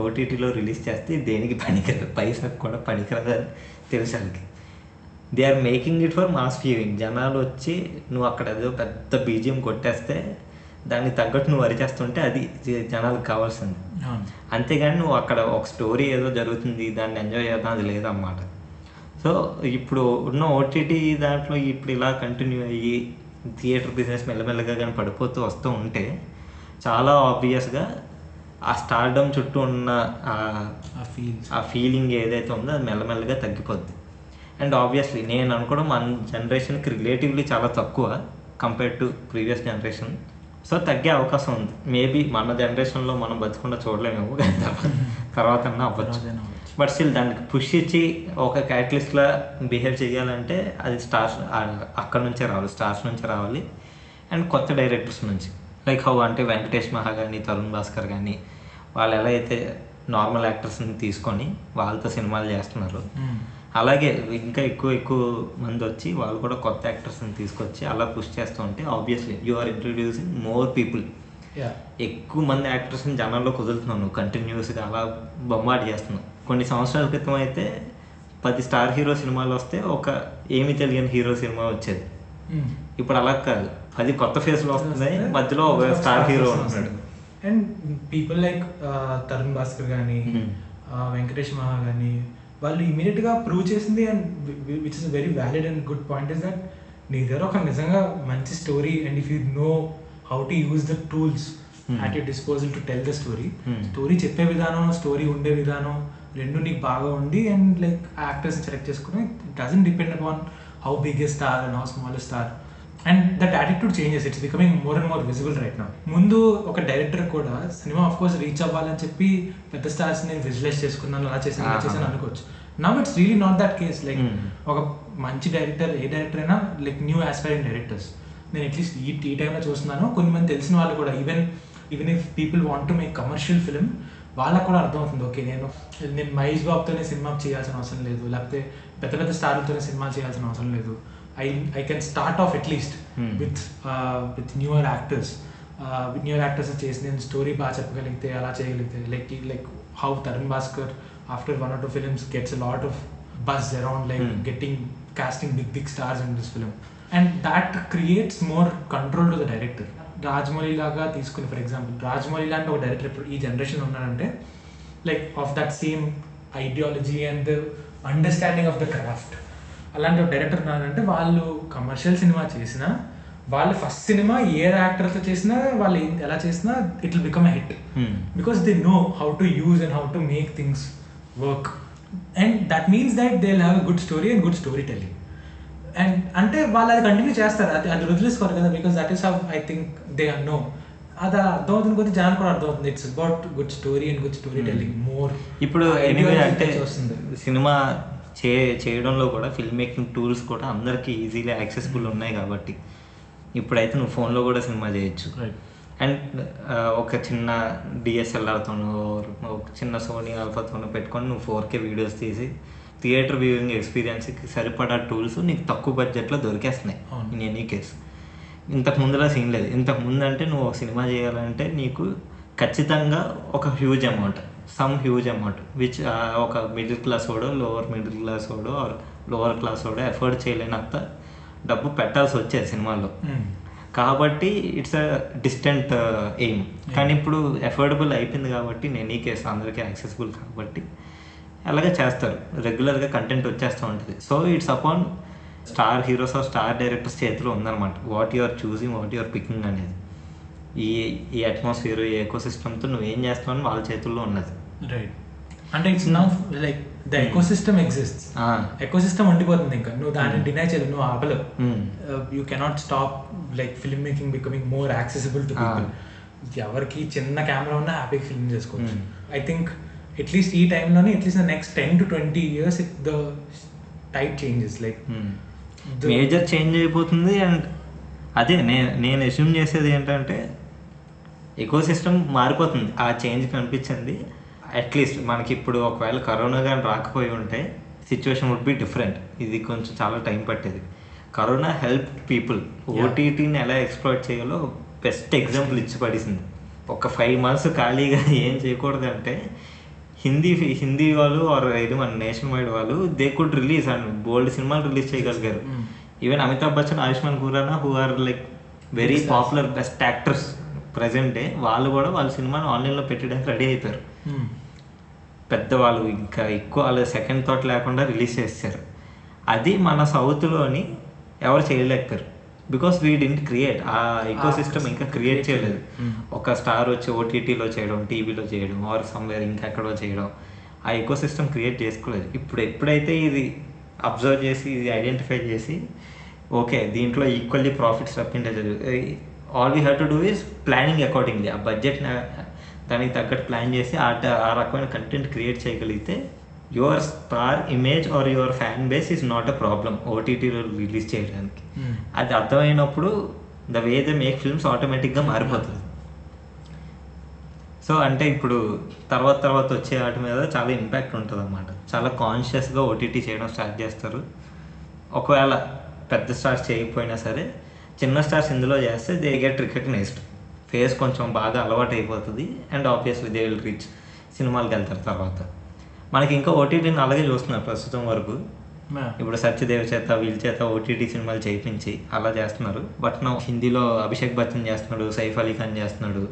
ఓటీటీలో రిలీజ్ చేస్తే దేనికి పనికిరాదు పైసాకు కూడా పనికిరాదు తెలుసు వాళ్ళకి. They are making it for mass viewing జనాలు వచ్చి నువ్వు అక్కడ ఏదో పెద్ద బీజియం కొట్టేస్తే దానికి తగ్గట్టు నువ్వు అరిచేస్తుంటే అది జనాలకు కావాల్సింది. అంతేగాని నువ్వు అక్కడ ఒక స్టోరీ ఏదో జరుగుతుంది దాన్ని ఎంజాయ్ చేద్దాం అది లేదన్నమాట. సో ఇప్పుడు ఉన్న ఓటీటీ దాంట్లో ఇప్పుడు ఇలా కంటిన్యూ అయ్యి థియేటర్ బిజినెస్ మెల్లమెల్లగా కానీ పడిపోతూ వస్తూ ఉంటే చాలా ఆబ్వియస్గా ఆ స్టార్డమ్ చుట్టూ ఉన్న ఆ ఫీలింగ్ ఏదైతే ఉందో అది మెల్లమెల్లగా తగ్గిపోద్ది. అండ్ ఆబ్వియస్లీ నేను అనుకోవడం మన జనరేషన్కి రిలేటివ్లీ చాలా తక్కువ compare to previous generation so తగ్గే అవకాశం ఉంది. మేబీ మన జనరేషన్లో మనం బతికుండా తర్వా- తర్వాత అవ్వచ్చు. బట్ స్టిల్ దానికి పుష్ ఇచ్చి ఒక క్యాటలిస్ట్లా బిహేవ్ చేయాలంటే అది స్టార్స్ అక్కడ నుంచే రావాలి స్టార్స్ నుంచే రావాలి. అండ్ కొత్త డైరెక్టర్స్ నుంచి. లైక్ హౌ అంటే వెంకటేష్ మహా కానీ తరుణ్ భాస్కర్ కానీ వాళ్ళు ఎలా అయితే నార్మల్ యాక్టర్స్ని తీసుకొని వాళ్ళతో సినిమాలు చేస్తున్నారు. Hmm. అలాగే ఇంకా ఎక్కువ ఎక్కువ మంది వచ్చి వాళ్ళు కూడా కొత్త యాక్టర్స్ని తీసుకొచ్చి అలా పుష్ చేస్తూ ఉంటే obviously you are introducing more people yeah ఎక్కువ మంది యాక్టర్స్ని జనాల్లో కుదురుతున్నావు నువ్వు కంటిన్యూస్గా అలా బొమ్మాడి చేస్తున్నావు. కొన్ని సంవత్సరాల క్రితం అయితే పది స్టార్ హీరో సినిమాలు వస్తే ఒక ఏమి తెలియని హీరో సినిమా వచ్చేది. ఇప్పుడు అలా కాదు. పది కొత్త ఫేస్లు వస్తున్నాయి మధ్యలో ఒక స్టార్ హీరో ఉంటున్నాడు. And people like Tarun Bhaskar కానీ Hmm. వెంకటేష్ మహా కానీ వాళ్ళు immediate గా ప్రూవ్ చేసింది and which is very valid and good point is that నీ దగ్గర ఒక నిజంగా మంచి story and if you know how to use the tools. At your disposal to tell the story. Story చెప్పే విధానం స్టోరీ ఉండే విధానం రెండు నీకు బాగా ఉండి అండ్ లైక్ యాక్టర్స్ సెలెక్ట్ చేసుకుని doesn't depend upon how big a star and how small star and that attitude changes it's becoming more and more visible right నా ముందు ఒక డైరెక్టర్ కూడా సినిమా ఆఫ్ కోర్స్ రీచ్ అవ్వాలని చెప్పి పెద్ద stars నేను visualise చేసుకున్నాను అలా చేశాను అలా. చేశాను అనుకోవచ్చు. Now it's really not that case like. ఒక మంచి డైరెక్టర్ ఏ డైరెక్టర్ అయినా లైక్ న్యూ ఆస్పైరింగ్ డైరెక్టర్స్ నేను అట్లీస్ట్ ఈ ఈ టైంలో చూస్తున్నాను. కొన్ని మంది తెలిసిన వాళ్ళు కూడా even even if people want to make commercial film వాళ్ళకు కూడా అర్థమవుతుంది. ఓకే నేను నేను మహేష్ బాబుతోనే సినిమా చేయాల్సిన అవసరం లేదు. లేకపోతే పెద్ద పెద్ద స్టార్లతోనే సినిమా చేయాల్సిన అవసరం లేదు. I I can start off at least. With with newer actors with newer actors చేసి నేను స్టోరీ బాగా చెప్పగలిగితే అలా చేయగలిగితే like like how Tarun Bhaskar after one or two films gets lot of buzz around like getting casting big big stars in this film. And that creates more control to the director. Rajamouli లాగా తీసుకుని for example Rajamouli లాంటి ఒక director ఇప్పుడు ఈ generation ఉన్నాడంటే like of that same ideology and understanding of the craft అలాంటి director ఉన్నాడంటే వాళ్ళు కమర్షియల్ సినిమా చేసినా వాళ్ళు ఫస్ట్ సినిమా ఏ యాక్టర్తో చేసినా వాళ్ళు ఎలా చేసినా it will become hit because they know how to use and how to make things work. And that means that they'll have a good story and good storytelling. And అంటే వాళ్ళు అది continue చేస్తారు. అది అది వదిలేసుకోరు కదా because that is how I think they know అది అర్థమవుతుంది కొద్ది జనాలు కూడా అర్థమవుతుంది. It's about good story and good story telling more ఇప్పుడు అంటే సినిమా చే చేయడంలో కూడా ఫిల్మ్ మేకింగ్ టూల్స్ కూడా అందరికీ ఈజీగా యాక్సెసిబుల్ ఉన్నాయి కాబట్టి ఇప్పుడైతే నువ్వు ఫోన్లో కూడా సినిమా చేయొచ్చు. అండ్ ఒక చిన్న డిఎస్ఎల్ఆర్తోనో ఒక చిన్న సోనీ ఆల్ఫాతోనో పెట్టుకొని నువ్వు ఫోర్ కే వీడియోస్ తీసి థియేటర్ వ్యూయింగ్ ఎక్స్పీరియన్స్కి సరిపడా టూల్స్ నీకు తక్కువ బడ్జెట్లో దొరికేస్తున్నాయి. In any case. ఇంతకు ముందులా సీన్ లేదు. ఇంతకు ముందు అంటే నువ్వు ఒక సినిమా చేయాలంటే నీకు ఖచ్చితంగా ఒక huge amount some huge amount which ఒక మిడిల్ క్లాస్ వాడో లోవర్ మిడిల్ క్లాస్ వాడో ఆర్ లోవర్ క్లాస్ వాడో ఎఫర్ట్ చేయలేనంత డబ్బు పెట్టాల్సి వచ్చేది సినిమాల్లో. కాబట్టి ఇట్స్ అ డిస్టెంట్ ఎయిమ్ కానీ ఇప్పుడు ఎఫోర్డబుల్ అయిపోయింది కాబట్టి నేను ఈ కేసు అందరికీ యాక్సెసిబుల్ కాబట్టి అలాగే చేస్తారు. రెగ్యులర్గా కంటెంట్ వచ్చేస్తూ ఉంటుంది. So it's upon star heroes or star directors చేతిలో ఉందన్నమాట. What you are choosing what you are picking అనేది. ఈ ఈ అట్మాస్ఫియర్ ఈ ఎకో సిస్టమ్తో నువ్వు ఏం చేస్తావు అని వాళ్ళ చేతుల్లో ఉన్నది. రైట్ అంటే it's now like the eco system exist eco system ఉండిపోతుంది ఇంకా. నువ్వు దాన్ని డినై చేయలేవు నువ్వు ఆపలేవు. You cannot stop like film making becoming more accessible to people ఎవరికి చిన్న కెమెరా ఉన్నా హ్యాపీగా ఫిల్మ్ చేసుకోవచ్చు. ఐ థింక్ అట్లీస్ట్ ఈ టైంలోనే at least next ten to twenty years it the type changes like major change అయిపోతుంది అండ్ అదే నేను నేను అస్యూమ్ చేసేది ఏంటంటే ఎకో సిస్టమ్ మారిపోతుంది. ఆ చేంజ్ కనిపించింది. అట్లీస్ట్ మనకి ఇప్పుడు ఒకవేళ కరోనా కానీ రాకపోయి ఉంటే సిచ్యువేషన్ వుడ్ బి డిఫరెంట్ ఇది కొంచెం చాలా టైం పట్టేది. కరోనా హెల్ప్ పీపుల్ ఓటీటీని ఎలా ఎక్స్ప్లోర్ చేయాలో బెస్ట్ ఎగ్జాంపుల్ ఇచ్చి పడేసింది. ఒక ఫైవ్ మంత్స్ ఖాళీగా ఏం చేయకూడదంటే హిందీ హిందీ వాళ్ళు ఆర్ ఇది మన నేషన్ వైడ్ వాళ్ళు they could release and bold సినిమాలు రిలీజ్ చేయగలిగారు. Even Amitabh Bachchan Ayushmann Khurrana who are like very popular best actors present వాళ్ళు కూడా వాళ్ళ సినిమాని ఆన్లైన్లో పెట్టడానికి రెడీ అయిపోయారు. పెద్దవాళ్ళు ఇంకా ఎక్కువ వాళ్ళ సెకండ్ థాట్ లేకుండా రిలీజ్ చేస్తారు అది మన సౌత్లోని ఎవరు చేయలేకపోయారు. బికాస్ వీ డింట్ క్రియేట్ ఆ ఎకో సిస్టమ్ ఇంకా క్రియేట్ చేయలేదు. ఒక స్టార్ వచ్చి ఓటీటీలో చేయడం టీవీలో చేయడం ఆర్ సమ్వేర్ ఇంకెక్కడో చేయడం. ఆ ఎకో సిస్టమ్ క్రియేట్ చేసుకోలేదు. ఇప్పుడు ఎప్పుడైతే ఇది అబ్జర్వ్ చేసి ఇది ఐడెంటిఫై చేసి ఓకే దీంట్లో equally profits రప్పించలేదు all we have to do is planning accordingly ఆ బడ్జెట్ దానికి తగ్గట్టు ప్లాన్ చేసి ఆ ఆ రకమైన కంటెంట్ క్రియేట్ చేయగలిగితే your star image or your fan base is not a problem ఓటీటీలో రిలీజ్ చేయడానికి. అది అర్థమైనప్పుడు the way the make films ఆటోమేటిక్గా మారిపోతుంది. సో అంటే ఇప్పుడు తర్వాత తర్వాత వచ్చే వాటి మీద చాలా ఇంపాక్ట్ ఉంటుంది అనమాట చాలా కాన్షియస్గా ఓటీటీ చేయడం స్టార్ట్ చేస్తారు. ఒకవేళ పెద్ద స్టార్స్ చేయకపోయినా సరే చిన్న స్టార్స్ ఇందులో చేస్తే దే గెట్ రికగ్నైజ్డ్. ఫేస్ కొంచెం బాగా అలవాటు అయిపోతుంది and obviously they will reach సినిమాలకు వెళ్తారు తర్వాత. మనకి ఇంకా ఓటీటీని అలాగే చూస్తున్నారు ప్రస్తుతం వరకు. ఇప్పుడు సత్యదేవ్ చేత వీళ్ళ చేత ఓటీటీ సినిమాలు చేయించి అలా చేస్తున్నారు. బట్ నా హిందీలో అభిషేక్ బచ్చన్ చేస్తున్నాడు సైఫ్ అలీ ఖాన్ చేస్తున్నాడు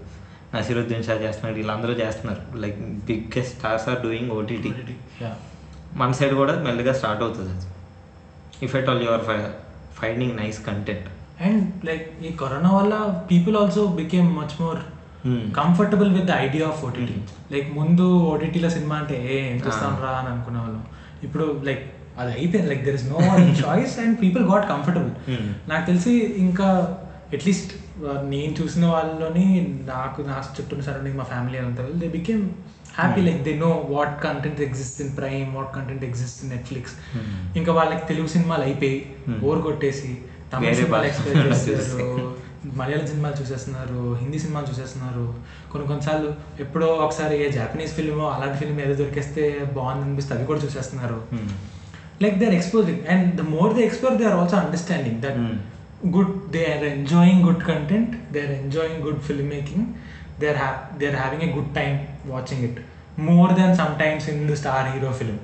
నసీరుద్దీన్ షా చేస్తున్నాడు వీళ్ళందరూ చేస్తున్నారు. Like biggest stars are doing OTT. మన సైడ్ కూడా మెల్లగా స్టార్ట్ అవుతుంది అది. If at all your finding nice content. And like ఈ కరోనా వల్ల people also became much more comfortable with the idea of OTT like ముందు ఓటీటీలో సినిమా అంటే ఏ ఏం చూస్తాం రా అని అనుకునే వాళ్ళం ఇప్పుడు లైక్ అది అయిపోయింది. Like there is no choice and people got comfortable Hmm. నాకు తెలిసి ఇంకా అట్లీస్ట్ నేను చూసిన వాళ్ళలోని నాకు నా చుట్టూ సరౌండింగ్ మా ఫ్యామిలీ అంతా they became happy like they know what content exist in Prime what content exist in Netflix Hmm. ఇంకా వాళ్ళకి తెలుగు సినిమాలు అయిపోయి Hmm. బోర్ కొట్టేసి తమిళ వేరే సినిమాలు చేస్తారు. మలయాళం సినిమాలు చూసేస్తున్నారు హిందీ సినిమాలు చూసేస్తున్నారు. కొన్ని కొన్నిసార్లు ఎప్పుడో ఒకసారి ఏ జాపనీస్ ఫిల్మ్ అలాంటి ఫిల్మ్ ఏదో దొరికేస్తే బాగుంది అనిపిస్తే అవి కూడా చూసేస్తున్నారు. Like they are exposing and the more they explore they are also understanding that. Good they are enjoying good content they are enjoying good film making they are they are having a good time watching it more than sometimes in the star hero film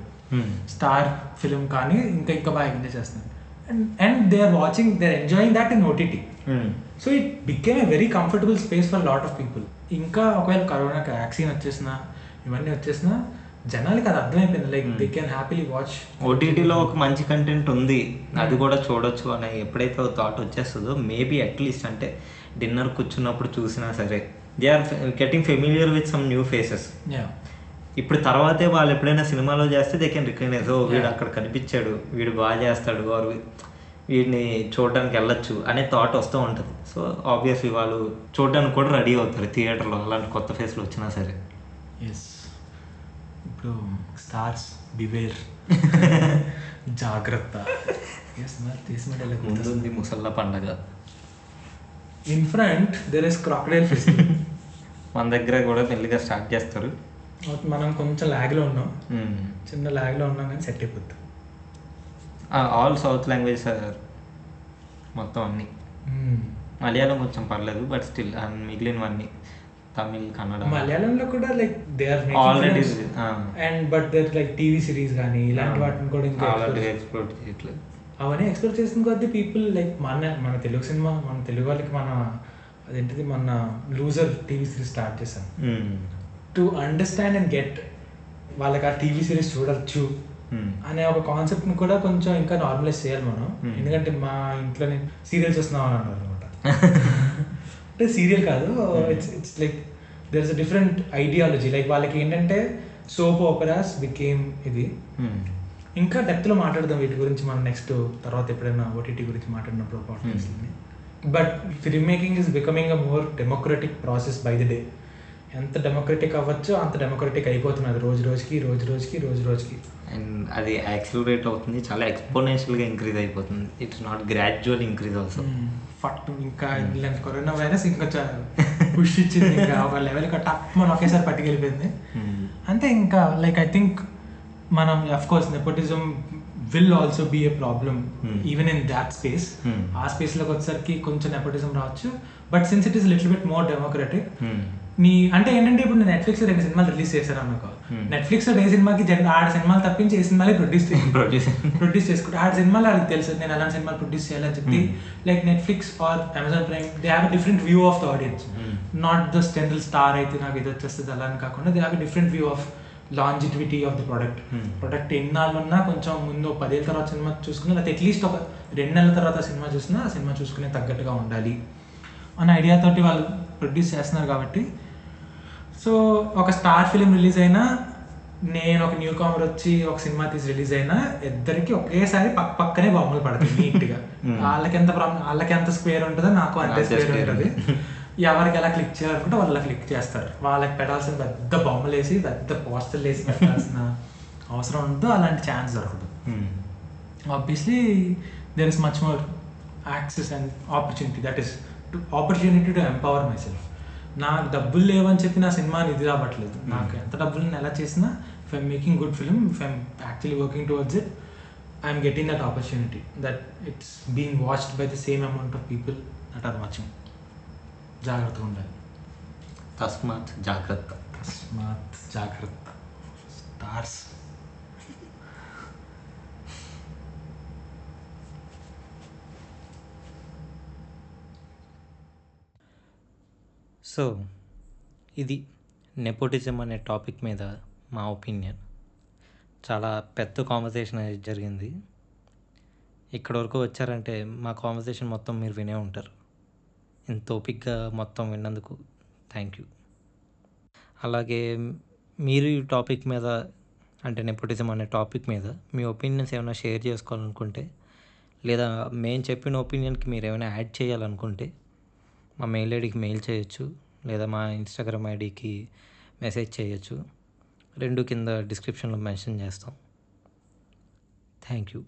star film కానీ ఇంకా ఇంకా బాగా enjoy చేస్తున్నారు. And and they are watching they are enjoying that in OTT so it became a very comfortable space for lot of people ఇంకా ఒకవేళ కరోనాకి vaccine వచ్చేసినా ఇవన్నీ వచ్చేసినా జనాలకి అది అర్థమైపోయింది like they can happily watch ఓటీటీలో ఒక మంచి కంటెంట్ ఉంది అది కూడా చూడొచ్చు అని ఎప్పుడైతే థాట్ వచ్చేస్తుందో మేబీ అట్లీస్ట్ అంటే డిన్నర్ కూర్చున్నప్పుడు చూసినా సరే. They are getting familiar with some new faces ఇప్పుడు తర్వాతే వాళ్ళు ఎప్పుడైనా సినిమాలో చేస్తే దే కెన్ రికగ్నైజ్ ఓ వీడు. అక్కడ కనిపించాడు వీడు బాగా చేస్తాడు ఆర్ వీడిని చూడడానికి వెళ్ళొచ్చు అనే థాట్ వస్తూ ఉంటుంది. సో ఆబ్వియస్లీ వాళ్ళు చూడడానికి కూడా రెడీ అవుతారు థియేటర్లో అలాంటి కొత్త ఫేస్లు వచ్చినా సరే. ఎస్ ఇప్పుడు స్టార్స్ బివేర్ జాగ్రత్త. ఎస్ మరి ముందుంది ముసల్లా పండగ. In front there is crocodile fish మన దగ్గర కూడా మెల్లిగా స్టార్ట్ చేస్తారు. మనం కొంచెం లాగ్లో ఉన్నాం. మ్మ్. చిన్న లాగ్లో ఉన్నాం కానీ సెట్ అయిపోద్ది ఆల్ సౌత్ లాంగ్వేజ్ మొత్తం అన్ని. మలయాళం కొంచెం పర్లేదు బట్ స్టిల్ మిగిలినవన్నీ తమిళ్ కన్నడ. మలయాళంలో కూడా like they are already and but there like TV series కానీ ఇలాంటి వాటిని కూడా ఇంకా ఆల్రెడీ ఎక్స్ప్లోర్ చేయట్లేదు. అవన్నీ ఎక్స్ప్లోర్ చేసిన కొద్దీ పీపుల్ లైక్ మన మన తెలుగు సినిమా మన తెలుగు వాళ్ళకి మన అదేంటిది మన లూజర్ టీవీ సిరీస్ స్టార్ట్ చేశాం. మ్మ్. టు అండర్స్టాండ్ అండ్ గెట్ వాళ్ళకి ఆ టీవీ సిరీస్ చూడొచ్చు మ్మ్. అనే ఒక కాన్సెప్ట్ని కూడా కొంచెం ఇంకా నార్మలైజ్ చేయాలి మనం. Hmm. ఎందుకంటే మా ఇంట్లో నేను సీరియల్ చూస్తున్నాం అని అన్నారు అనమాట. అంటే సీరియల్ కాదు it's it's like there is a different ideology like వాళ్ళకి ఏంటంటే సోప్ ఓపెరాస్ బికేమ్ ఇది. ఇంకా డెప్త్లో మాట్లాడదాం వీటి గురించి మనం నెక్స్ట్ తర్వాత ఎప్పుడైనా ఓటీటీ గురించి మాట్లాడినప్పుడు పాడ్కాస్ట్ని but film making is becoming a more democratic process by the day ఎంత డెమోక్రటిక్ అవ్వచ్చో అంత డెమోక్రటిక్ అయిపోతున్నది రోజు రోజుకి రోజు రోజుకి రోజు రోజుకి. అండ్ అది యాక్సిలరేట్ అవుతుంది చాలా ఎక్స్పోనెన్షియల్గా ఇంక్రీజ్ అయిపోతుంది. It's not gradual increase also ఫట్ ఇంకా కరోనా వైరస్ ఇంకా పుష్ ఇచ్చింది ఇంకా ఒక లెవెల్ టప్ మనం ఒకేసారి పట్టుకెళ్ళిపోయింది. అంతే ఇంకా లైక్ ఐ థింక్ మనం of course nepotism will also be a problem Hmm. Even in that space Hmm. ఆ స్పేస్లోకి వచ్చేసరికి కొంచెం నెపోటిజం రావచ్చు but since it is little bit more democratic నీ అంటే ఏంటంటే ఇప్పుడు నెట్ఫ్లిక్స్ రెండు సినిమాలు రిలీజ్ చేశాను అనుకో. Hmm. నెట్ఫ్లిక్స్ ఏ సినిమాకి జన్ ఆడ సినిమాలు తప్పించి ఏ సినిమాలే ప్రొడ్యూస్ ప్రొడ్యూస్ ప్రొడ్యూస్ చేసుకుంటే ఆడ సినిమాలు వాళ్ళకి తెలుసు నేను అలాంటి సినిమాలు ప్రొడ్యూస్ చేయాలని చెప్పి. Hmm. Like Netflix or Amazon Prime they have different view of the audience not the general star అయితే నాకు ఇది వచ్చేస్తుంది అలా అని కాకుండా they have different view of longevity of the product Hmm. Product ఎన్నాళ్ళు ఉన్నా కొంచెం ముందు పదేళ్ళ తర్వాత సినిమా చూసుకుని లేకపోతే అట్లీస్ట్ ఒక రెండు నెలల తర్వాత సినిమా చూసినా ఆ సినిమా చూసుకునే తగ్గట్టుగా ఉండాలి. అనే ఐడియాతోటి వాళ్ళు ప్రొడ్యూస్ చేస్తున్నారు కాబట్టి. సో ఒక స్టార్ ఫిలిం రిలీజ్ అయినా నేను ఒక న్యూ కామర్ వచ్చి ఒక సినిమా తీసి రిలీజ్ అయినా ఇద్దరికి ఒకేసారి పక్క పక్కనే బొమ్మలు పడతాయి నీట్గా Hmm. వాళ్ళకి ఎంత వాళ్ళకి ఎంత స్క్వేర్ ఉంటుందో నాకు అంతే స్క్వేర్. ఉంటుంది. ఎవరికి ఎలా క్లిక్ చేయాలనుకుంటే వాళ్ళు అలా క్లిక్ చేస్తారు. వాళ్ళకి పెట్టాల్సిన పెద్ద బొమ్మలు వేసి పెద్ద పోస్టర్లు వేసి పెట్టాల్సిన అవసరం ఉందో అలాంటి ఛాన్స్ దొరకదు. Obviously there is much more access and opportunity that is opportunity to empower myself నాకు డబ్బులు లేవని చెప్పి నా సినిమాని ఇది రావట్లేదు. నాకు ఎంత డబ్బులు ఎలా చేసినా if I'm making good film if I'm actually working towards it I'm getting that opportunity that it's being watched by the same amount of people that are watching జాగ్రత్తగా ఉండాలి. తస్మాత్ జాగ్రత్త. తస్మాత్ జాగ్రత్త. స్టార్స్ సో ఇది నెపోటిజం అనే topic మీద మా ఒపీనియన్ చాలా పెద్ద కాన్వర్సేషన్ అనేది జరిగింది. ఇక్కడ వరకు వచ్చారంటే మా కాన్వర్సేషన్ మొత్తం మీరు వినే ఉంటారు. ఇంత ఓపిక్గా మొత్తం విన్నందుకు థ్యాంక్ యూ అలాగే మీరు ఈ టాపిక్ మీద అంటే నెపోటిజం అనే టాపిక్ మీద మీ ఒపీనియన్స్ ఏమైనా షేర్ చేసుకోవాలనుకుంటే లేదా మేము చెప్పిన ఒపీనియన్కి మీరు ఏమైనా యాడ్ చేయాలనుకుంటే మా మెయిల్ ఐడికి మెయిల్ చేయొచ్చు లేదా మా ఇన్స్టాగ్రామ్ ఐడికి మెసేజ్ చేయొచ్చు. రెండు కింద డిస్క్రిప్షన్లో మెన్షన్ చేస్తాం. Thank you.